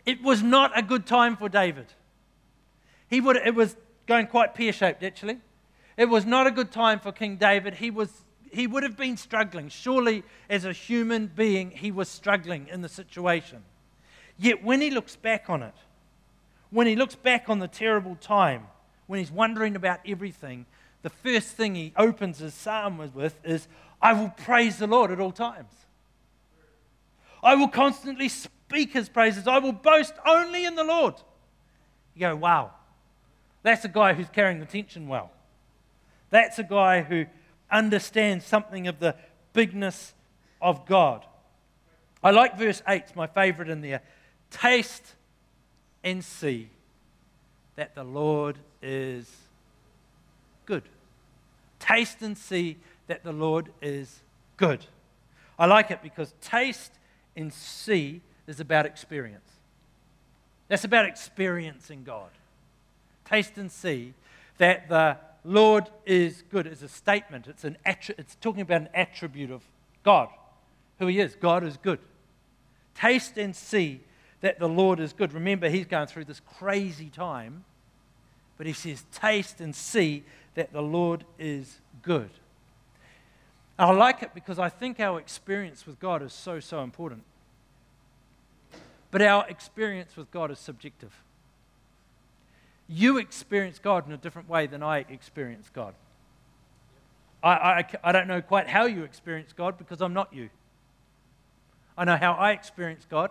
It was not a good time for David. He would, it was going quite pear shaped, actually. It was not a good time for King David. He, was, he would have been struggling. Surely, as a human being, he was struggling in the situation. Yet, when he looks back on it, when he looks back on the terrible time, when he's wondering about everything, the first thing he opens his psalm with is, I will praise the Lord at all times. I will constantly speak his praises. I will boast only in the Lord. You go, wow, that's a guy who's carrying the tension well. That's a guy who understands something of the bigness of God. I like verse 8, it's my favorite in there. Taste and see that the Lord is good. Taste and see that the Lord is good. I like it because taste and see is about experience. That's about experiencing God. Taste and see that the Lord is good is a statement. It's, an attri- it's talking about an attribute of God, who He is. God is good. Taste and see that the Lord is good. Remember, He's going through this crazy time but he says, Taste and see that the Lord is good. And I like it because I think our experience with God is so, so important. But our experience with God is subjective. You experience God in a different way than I experience God. I, I, I don't know quite how you experience God because I'm not you. I know how I experience God.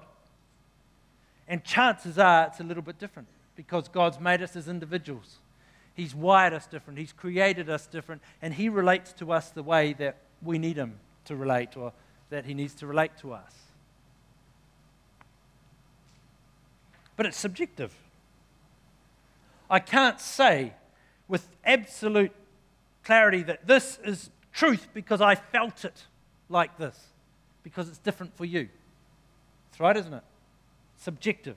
And chances are it's a little bit different because God's made us as individuals. He's wired us different. He's created us different. And He relates to us the way that we need Him to relate or that He needs to relate to us. But it's subjective. I can't say with absolute clarity that this is truth because I felt it like this, because it's different for you. That's right, isn't it? Subjective.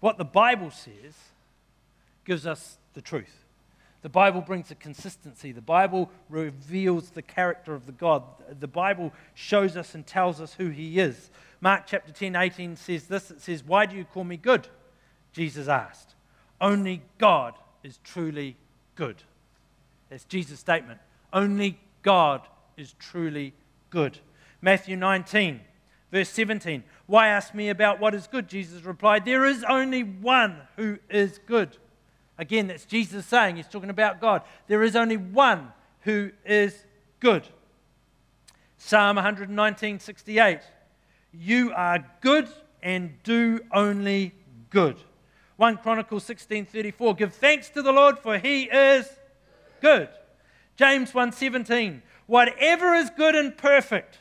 What the Bible says gives us the truth. The Bible brings a consistency. The Bible reveals the character of the God. The Bible shows us and tells us who He is. Mark chapter 10, 18 says this it says, Why do you call me good? Jesus asked. Only God is truly good. That's Jesus' statement. Only God is truly good. Matthew 19, verse 17. Why ask me about what is good? Jesus replied, There is only one who is good. Again, that's Jesus saying, He's talking about God. There is only one who is good. Psalm 119, 68. You are good and do only good. 1 Chronicles 16:34 Give thanks to the Lord for he is good. James 1:17 Whatever is good and perfect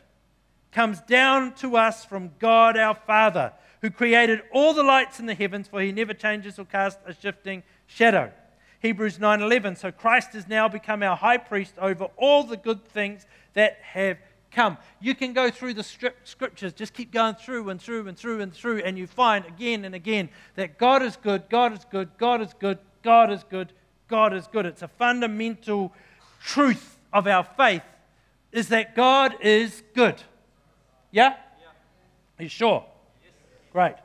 comes down to us from God our Father, who created all the lights in the heavens for he never changes or casts a shifting shadow. Hebrews 9:11 So Christ has now become our high priest over all the good things that have come. You can go through the scriptures, just keep going through and through and through and through, and you find again and again that God is good, God is good, God is good, God is good, God is good. It's a fundamental truth of our faith is that God is good. Yeah? yeah. You sure? Yes. Great.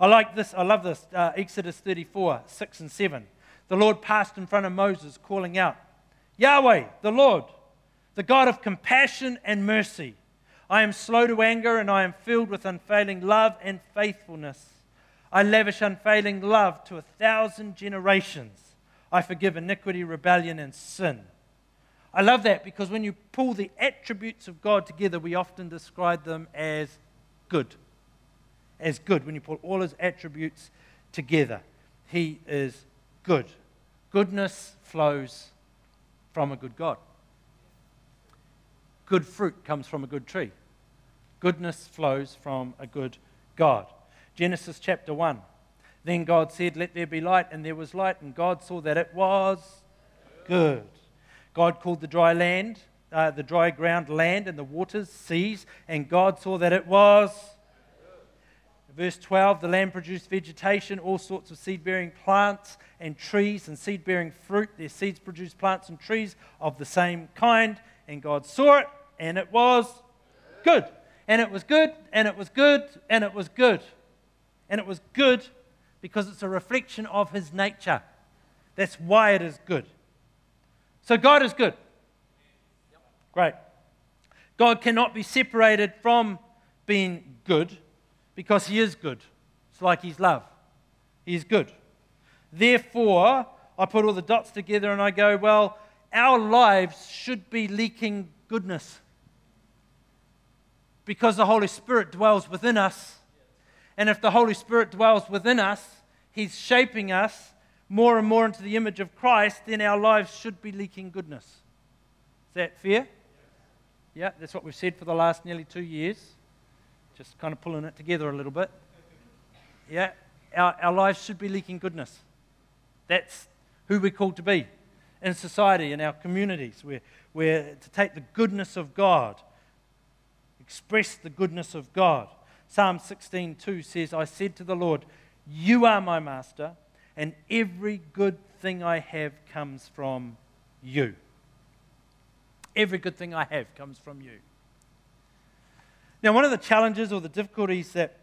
I like this. I love this. Uh, Exodus 34, 6 and 7. The Lord passed in front of Moses, calling out, Yahweh, the Lord, the God of compassion and mercy. I am slow to anger and I am filled with unfailing love and faithfulness. I lavish unfailing love to a thousand generations. I forgive iniquity, rebellion, and sin. I love that because when you pull the attributes of God together, we often describe them as good. As good. When you pull all his attributes together, he is good. Goodness flows from a good God. Good fruit comes from a good tree. Goodness flows from a good God. Genesis chapter 1. Then God said, Let there be light, and there was light, and God saw that it was good. God called the dry land, uh, the dry ground land, and the waters seas, and God saw that it was. Verse 12 the land produced vegetation, all sorts of seed bearing plants and trees, and seed bearing fruit. Their seeds produced plants and trees of the same kind, and God saw it, and it was good. And it was good, and it was good, and it was good. And it was good because it's a reflection of his nature. That's why it is good. So God is good. Great. God cannot be separated from being good because he is good. It's like he's love. He is good. Therefore, I put all the dots together and I go, well, our lives should be leaking goodness because the Holy Spirit dwells within us. And if the Holy Spirit dwells within us, He's shaping us more and more into the image of Christ, then our lives should be leaking goodness. Is that fair? Yeah, that's what we've said for the last nearly two years. Just kind of pulling it together a little bit. Yeah, our, our lives should be leaking goodness. That's who we're called to be in society, in our communities. We're, we're to take the goodness of God express the goodness of God. Psalm 16:2 says, I said to the Lord, You are my master, and every good thing I have comes from you. Every good thing I have comes from you. Now, one of the challenges or the difficulties that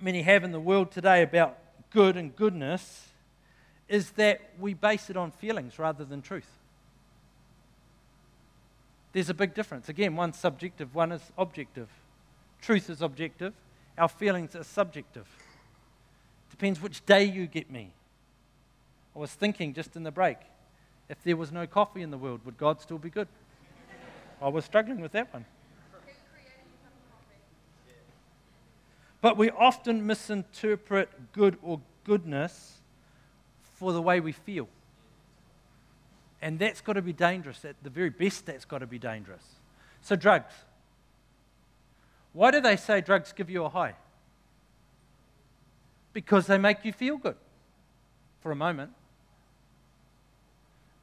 many have in the world today about good and goodness is that we base it on feelings rather than truth. There's a big difference. Again, one's subjective, one is objective. Truth is objective, our feelings are subjective. Depends which day you get me. I was thinking just in the break if there was no coffee in the world, would God still be good? I was struggling with that one. But we often misinterpret good or goodness for the way we feel. And that's got to be dangerous. At the very best, that's got to be dangerous. So, drugs. Why do they say drugs give you a high? Because they make you feel good for a moment.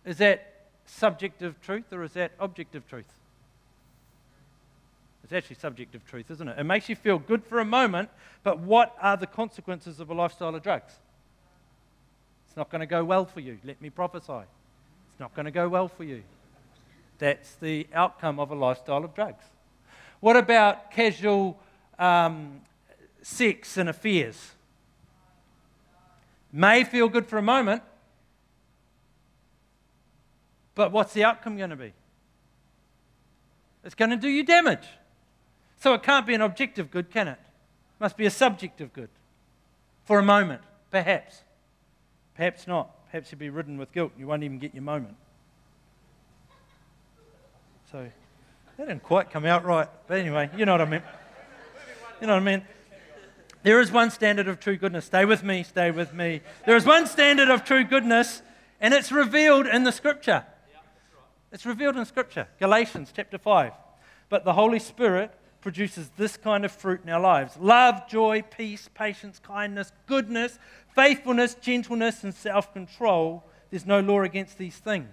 Is that subjective truth or is that objective truth? It's actually subjective truth, isn't it? It makes you feel good for a moment, but what are the consequences of a lifestyle of drugs? It's not going to go well for you. Let me prophesy. It's not going to go well for you. That's the outcome of a lifestyle of drugs. What about casual um, sex and affairs? May feel good for a moment, but what's the outcome going to be? It's going to do you damage. So it can't be an objective good, can it? It must be a subjective good. For a moment, perhaps. Perhaps not. Perhaps you'll be ridden with guilt you won't even get your moment. So that didn't quite come out right. But anyway, you know what I mean. You know what I mean? There is one standard of true goodness. Stay with me, stay with me. There is one standard of true goodness, and it's revealed in the scripture. It's revealed in Scripture, Galatians chapter 5. But the Holy Spirit produces this kind of fruit in our lives love, joy, peace, patience, kindness, goodness, faithfulness, gentleness, and self control. There's no law against these things.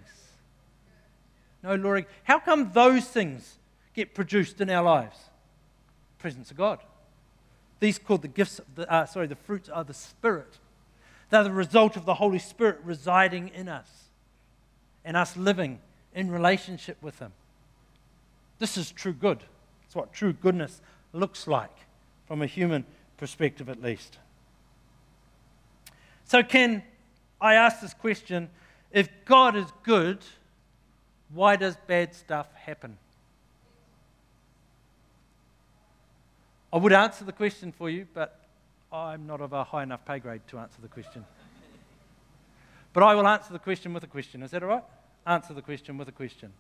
No law. How come those things get produced in our lives? Presence of God. These called the gifts, the, uh, sorry, the fruits of the Spirit. They're the result of the Holy Spirit residing in us and us living in relationship with Him. This is true good. What true goodness looks like from a human perspective, at least. So, Ken, I ask this question? If God is good, why does bad stuff happen? I would answer the question for you, but I'm not of a high enough pay grade to answer the question. But I will answer the question with a question. Is that all right? answer the question with a question.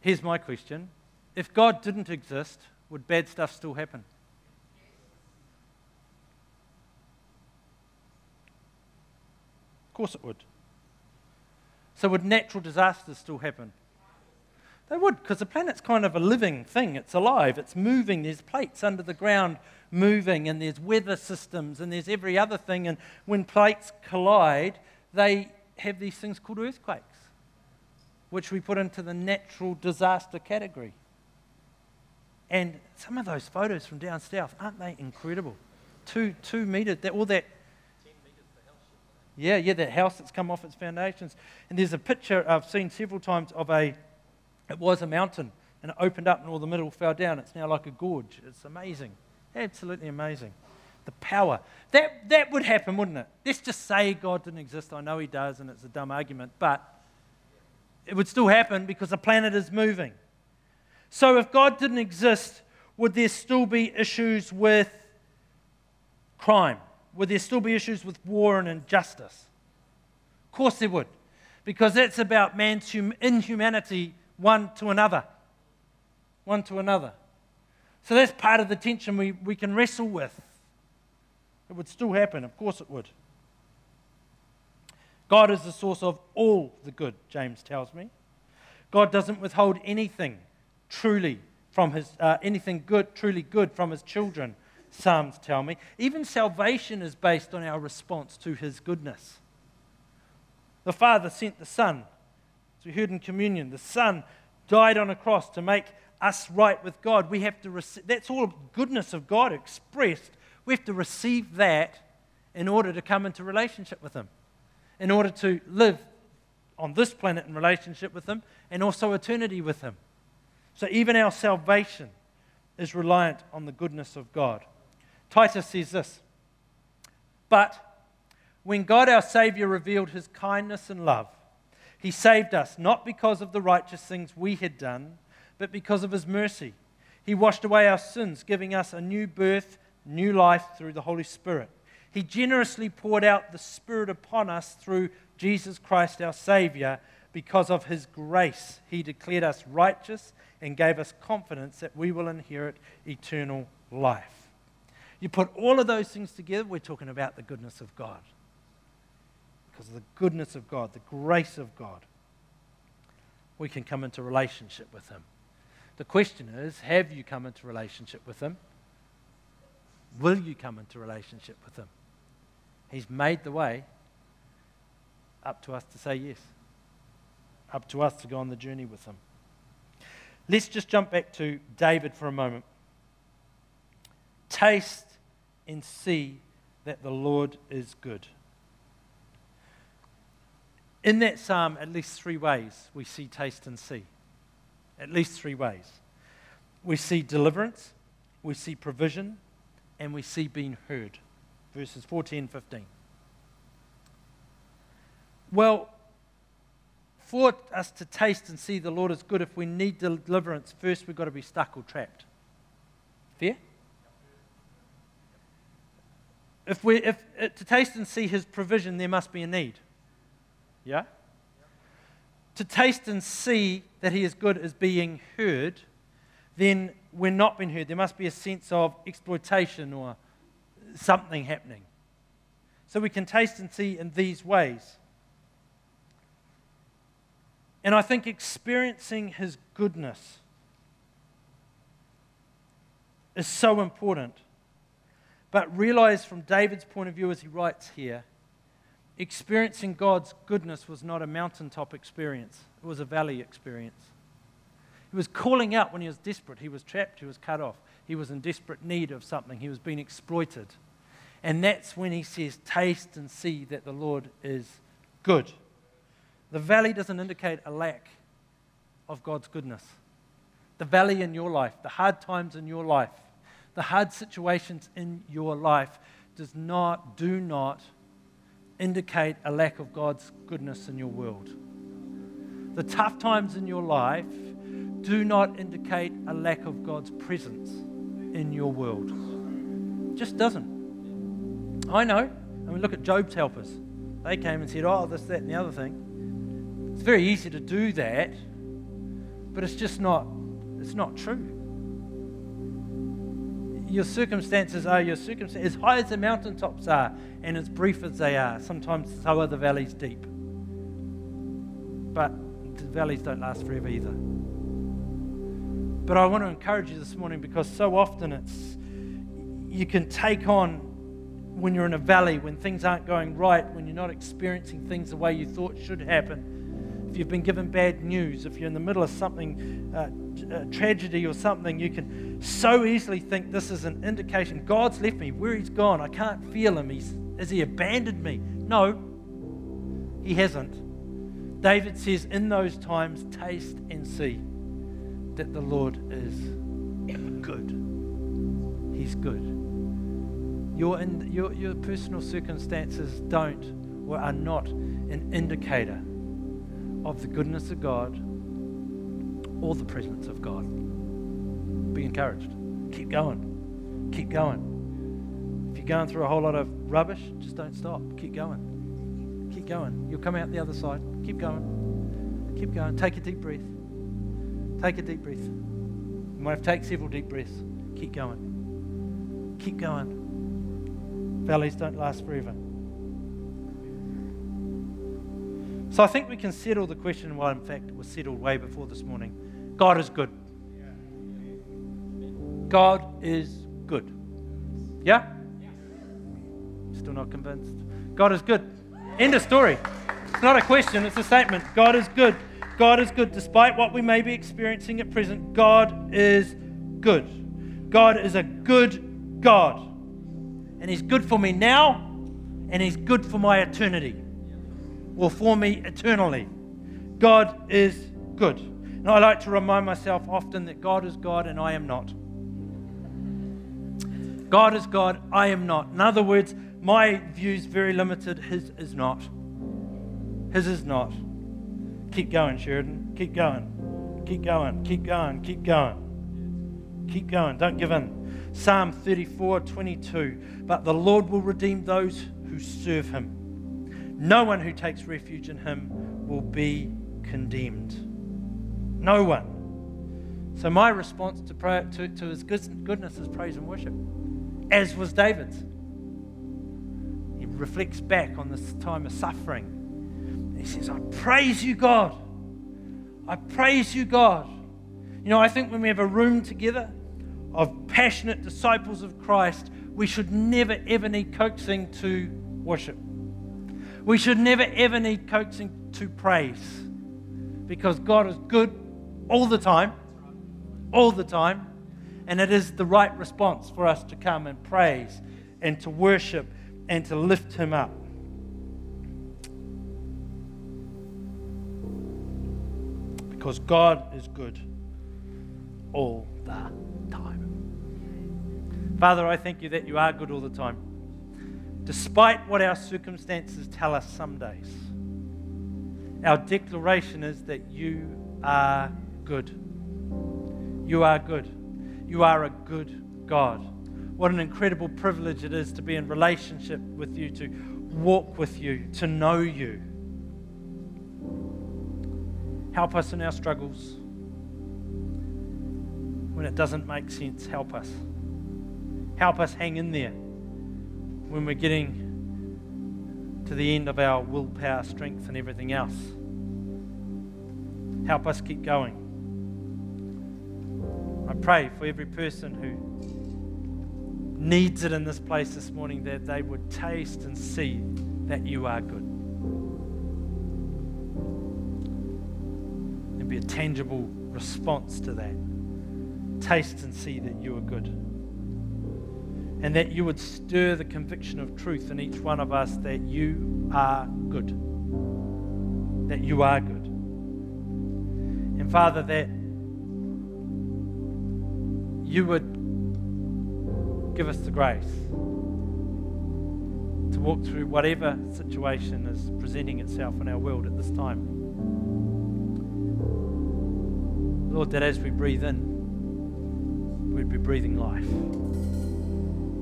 Here's my question If God didn't exist, would bad stuff still happen? Of course it would. So, would natural disasters still happen? They would, because the planet's kind of a living thing. It's alive, it's moving. There's plates under the ground moving, and there's weather systems, and there's every other thing. And when plates collide, they have these things called earthquakes, which we put into the natural disaster category. And some of those photos from down south, aren't they incredible? Two, two meters, that, all that. Yeah, yeah, that house that's come off its foundations. And there's a picture I've seen several times of a, it was a mountain, and it opened up and all the middle fell down. It's now like a gorge. It's amazing. Absolutely amazing the power. That, that would happen, wouldn't it? Let's just say God didn't exist. I know He does, and it's a dumb argument, but it would still happen because the planet is moving. So, if God didn't exist, would there still be issues with crime? Would there still be issues with war and injustice? Of course, there would, because that's about man's hum- inhumanity one to another. One to another. So, that's part of the tension we, we can wrestle with. It would still happen. Of course it would. God is the source of all the good, James tells me. God doesn't withhold anything truly from his, uh, anything good, truly good from his children, Psalms tell me. Even salvation is based on our response to his goodness. The Father sent the Son, as we heard in communion. The Son died on a cross to make us right with God. We have to receive, that's all goodness of God expressed we have to receive that in order to come into relationship with Him, in order to live on this planet in relationship with Him and also eternity with Him. So even our salvation is reliant on the goodness of God. Titus says this But when God our Savior revealed His kindness and love, He saved us not because of the righteous things we had done, but because of His mercy. He washed away our sins, giving us a new birth new life through the Holy Spirit. He generously poured out the Spirit upon us through Jesus Christ our Savior. Because of His grace, He declared us righteous and gave us confidence that we will inherit eternal life. You put all of those things together, we're talking about the goodness of God. Because of the goodness of God, the grace of God, we can come into relationship with Him. The question is have you come into relationship with Him? Will you come into relationship with Him? He's made the way up to us to say yes, up to us to go on the journey with Him. Let's just jump back to David for a moment. Taste and see that the Lord is good. In that psalm, at least three ways we see taste and see. At least three ways. We see deliverance, we see provision, and we see being heard verses 14 and 15. Well, for us to taste and see the Lord is good, if we need deliverance, first we've got to be stuck or trapped. Fair? If we, if, uh, to taste and see his provision, there must be a need. Yeah? To taste and see that he is good is being heard, then we're not being heard. There must be a sense of exploitation or something happening. So we can taste and see in these ways. And I think experiencing his goodness is so important. But realize from David's point of view, as he writes here, experiencing God's goodness was not a mountaintop experience, it was a valley experience. He was calling out when he was desperate. He was trapped, he was cut off, he was in desperate need of something, he was being exploited. And that's when he says, Taste and see that the Lord is good. The valley doesn't indicate a lack of God's goodness. The valley in your life, the hard times in your life, the hard situations in your life does not, do not indicate a lack of God's goodness in your world. The tough times in your life do not indicate a lack of God's presence in your world. It just doesn't. I know. I mean, look at Job's helpers. They came and said, oh, this, that, and the other thing. It's very easy to do that, but it's just not, it's not true. Your circumstances are your circumstances. As high as the mountaintops are, and as brief as they are, sometimes so are the valleys deep. But the valleys don't last forever either. But I want to encourage you this morning because so often it's you can take on when you're in a valley, when things aren't going right, when you're not experiencing things the way you thought should happen, if you've been given bad news, if you're in the middle of something, uh, tragedy or something, you can so easily think this is an indication God's left me. Where He's gone, I can't feel Him. He's, has He abandoned me? No, He hasn't. David says, In those times, taste and see that the Lord is good. He's good. Your, in, your, your personal circumstances don't or are not an indicator of the goodness of God or the presence of God. Be encouraged. Keep going. Keep going. If you're going through a whole lot of rubbish, just don't stop. Keep going. Keep going. You'll come out the other side. Keep going. Keep going. Take a deep breath. Take a deep breath. You might have to take several deep breaths. Keep going. Keep going. Valleys don't last forever. So I think we can settle the question, well, in fact, it was settled way before this morning. God is good. God is good. Yeah? Still not convinced. God is good. End of story. It's not a question, it's a statement. God is good. God is good. Despite what we may be experiencing at present, God is good. God is a good God and He's good for me now, and He's good for my eternity, or for me eternally. God is good. And I like to remind myself often that God is God and I am not. God is God, I am not. In other words, my view is very limited, His is not. His is not. Keep going, Sheridan. Keep going. Keep going. Keep going. Keep going. Keep going. Don't give in. Psalm 34 22. But the Lord will redeem those who serve him. No one who takes refuge in him will be condemned. No one. So, my response to, to, to his goodness is praise and worship, as was David's. He reflects back on this time of suffering. He says, I praise you, God. I praise you, God. You know, I think when we have a room together of passionate disciples of Christ, we should never ever need coaxing to worship. We should never ever need coaxing to praise because God is good all the time, all the time, and it is the right response for us to come and praise and to worship and to lift Him up. Because God is good all the time. Father, I thank you that you are good all the time despite what our circumstances tell us some days. Our declaration is that you are good. You are good. You are a good God. What an incredible privilege it is to be in relationship with you, to walk with you, to know you. Help us in our struggles. When it doesn't make sense, help us. Help us hang in there when we're getting to the end of our willpower, strength, and everything else. Help us keep going. I pray for every person who needs it in this place this morning that they would taste and see that you are good. And be a tangible response to that. Taste and see that you are good and that you would stir the conviction of truth in each one of us that you are good. That you are good. And Father, that you would give us the grace to walk through whatever situation is presenting itself in our world at this time. Lord, that as we breathe in, we'd be breathing life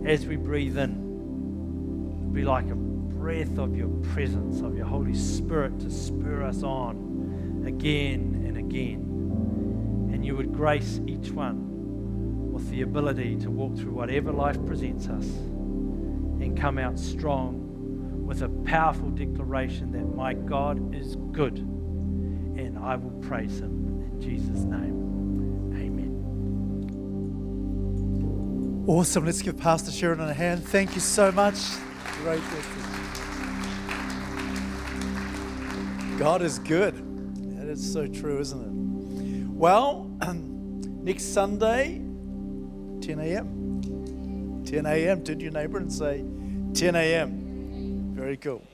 as we breathe in, be like a breath of your presence, of your Holy Spirit to spur us on again and again. And you would grace each one with the ability to walk through whatever life presents us and come out strong with a powerful declaration that my God is good and I will praise him in Jesus' name. Awesome. Let's give Pastor Sharon a hand. Thank you so much. Great. God is good. That is so true, isn't it? Well, next Sunday, 10 a.m. 10 a.m. To your neighbor and say 10 a.m. Very cool.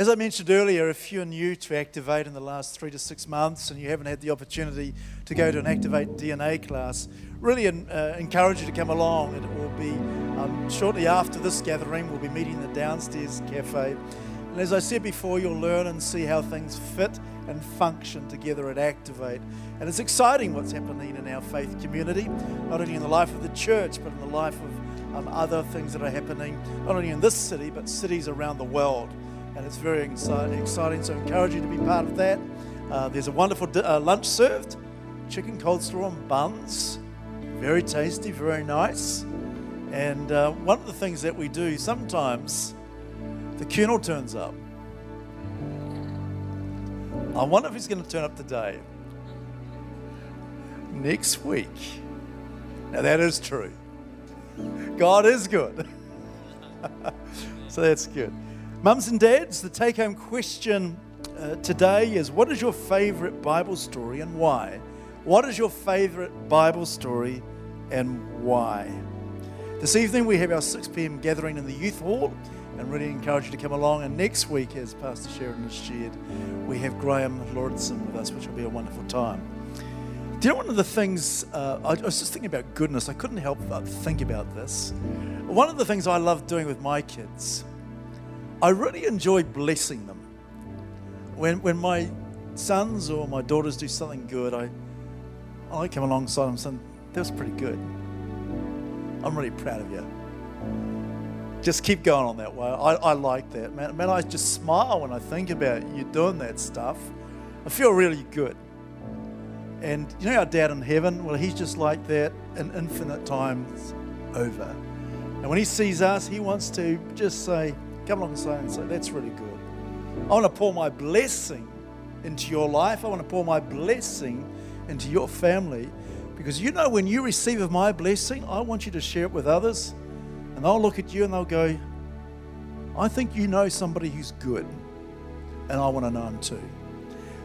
As I mentioned earlier, if you're new to Activate in the last three to six months and you haven't had the opportunity to go to an Activate DNA class, really uh, encourage you to come along. It will be um, shortly after this gathering, we'll be meeting in the downstairs cafe. And as I said before, you'll learn and see how things fit and function together at Activate. And it's exciting what's happening in our faith community, not only in the life of the church, but in the life of um, other things that are happening, not only in this city, but cities around the world. And it's very exciting, so I encourage you to be part of that. Uh, there's a wonderful di- uh, lunch served chicken cold slaw and buns. Very tasty, very nice. And uh, one of the things that we do sometimes, the colonel turns up. I wonder if he's going to turn up today. Next week. Now that is true. God is good. so that's good. Mums and dads, the take home question uh, today is what is your favorite Bible story and why? What is your favorite Bible story and why? This evening we have our 6 p.m. gathering in the youth hall and really encourage you to come along. And next week, as Pastor Sheridan has shared, we have Graham Lauritsen with us, which will be a wonderful time. Do you know one of the things, uh, I, was just thinking about goodness, I couldn't help but think about this. One of the things I love doing with my kids, I really enjoy blessing them. When, when my sons or my daughters do something good, I, I come alongside them and say, that was pretty good. I'm really proud of you. Just keep going on that way. I, I like that, man. Man, I just smile when I think about you doing that stuff. I feel really good. And you know our dad in heaven? Well, he's just like that in infinite times over. And when he sees us, he wants to just say, come along and say, and say, that's really good. I want to pour my blessing into your life. I want to pour my blessing into your family. Because you know, when you receive of my blessing, I want you to share it with others. And they'll look at you and they'll go, I think you know somebody who's good. And I want to know him too.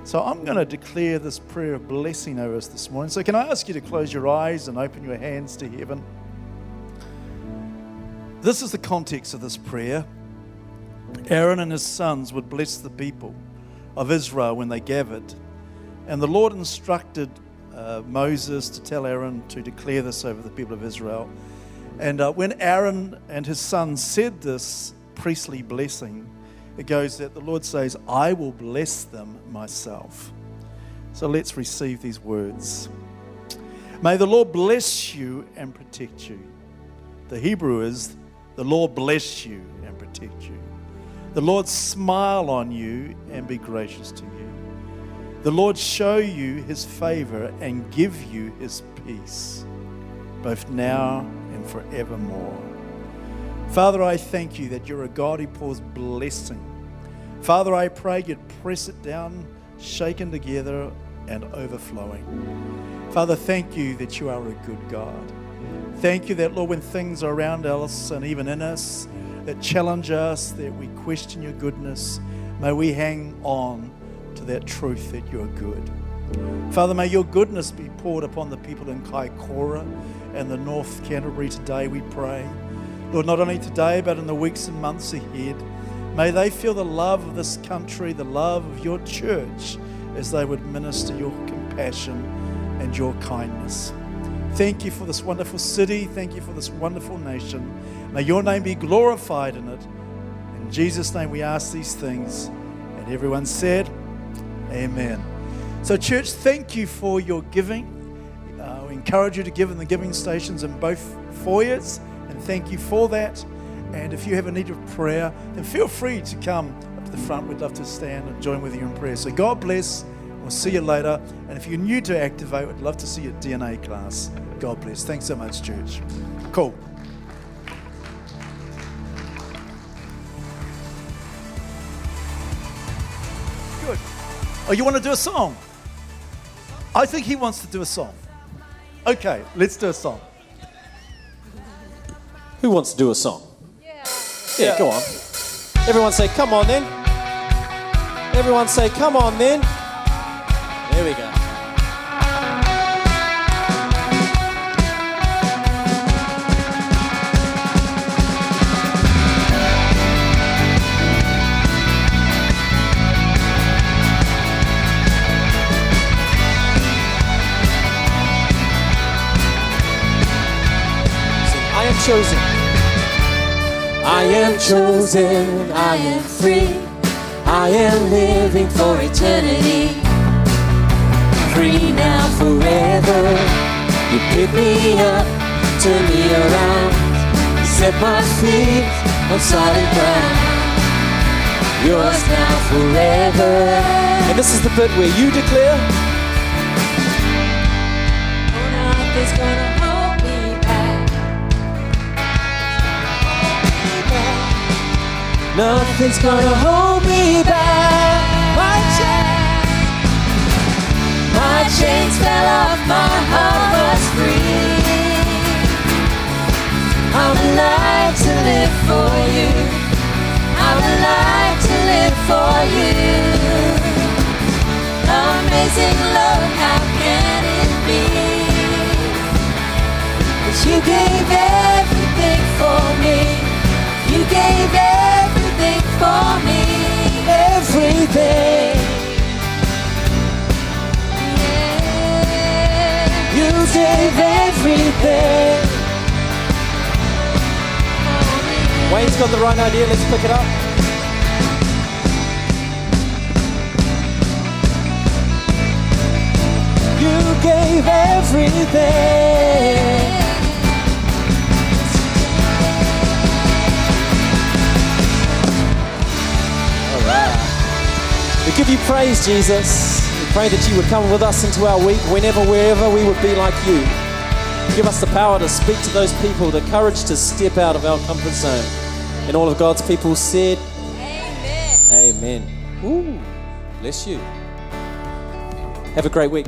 So I'm going to declare this prayer of blessing over us this morning. So, can I ask you to close your eyes and open your hands to heaven? This is the context of this prayer. Aaron and his sons would bless the people of Israel when they gathered. And the Lord instructed uh, Moses to tell Aaron to declare this over the people of Israel. And uh, when Aaron and his sons said this priestly blessing, it goes that the Lord says, I will bless them myself. So let's receive these words. May the Lord bless you and protect you. The Hebrew is, the Lord bless you and protect you. The Lord smile on you and be gracious to you. The Lord show you his favor and give you his peace, both now and forevermore. Father, I thank you that you're a God who pours blessing. Father, I pray you'd press it down, shaken together, and overflowing. Father, thank you that you are a good God. Thank you that, Lord, when things are around us and even in us that challenge us, that we question your goodness, may we hang on to that truth that you're good. Father, may your goodness be poured upon the people in Kaikoura and the North Canterbury today, we pray. Lord, not only today, but in the weeks and months ahead, may they feel the love of this country, the love of your church, as they would minister your compassion and your kindness. Thank you for this wonderful city. Thank you for this wonderful nation. May your name be glorified in it. In Jesus' name we ask these things. And everyone said, Amen. So, church, thank you for your giving. Uh, we encourage you to give in the giving stations in both foyers, and thank you for that. And if you have a need of prayer, then feel free to come up to the front. We'd love to stand and join with you in prayer. So, God bless. We'll see you later. And if you're new to Activate, we'd love to see you at DNA class. God bless. Thanks so much, church. Cool. Oh, you want to do a song? I think he wants to do a song. Okay, let's do a song. Who wants to do a song? Yeah. yeah, go on. Everyone say, come on then. Everyone say, come on then. There we go. Chosen. I am chosen, I am free, I am living for eternity. Free now, forever. You pick me up, turn me around, You set my feet on solid ground. Yours now, forever. And this is the bit where you declare, Nothing's gonna hold me back. My chains, my chains fell off, my heart was free. I'm alive to live for you. I'm alive to live for you. Amazing love, how can it be? But you gave everything for me. You gave everything for me. Everything. Yeah. You gave everything. Wayne's got the right idea, let's pick it up. You gave everything. Give you praise, Jesus. We pray that you would come with us into our week, whenever, wherever we would be like you. Give us the power to speak to those people, the courage to step out of our comfort zone. And all of God's people said, Amen. Amen. Ooh, bless you. Have a great week.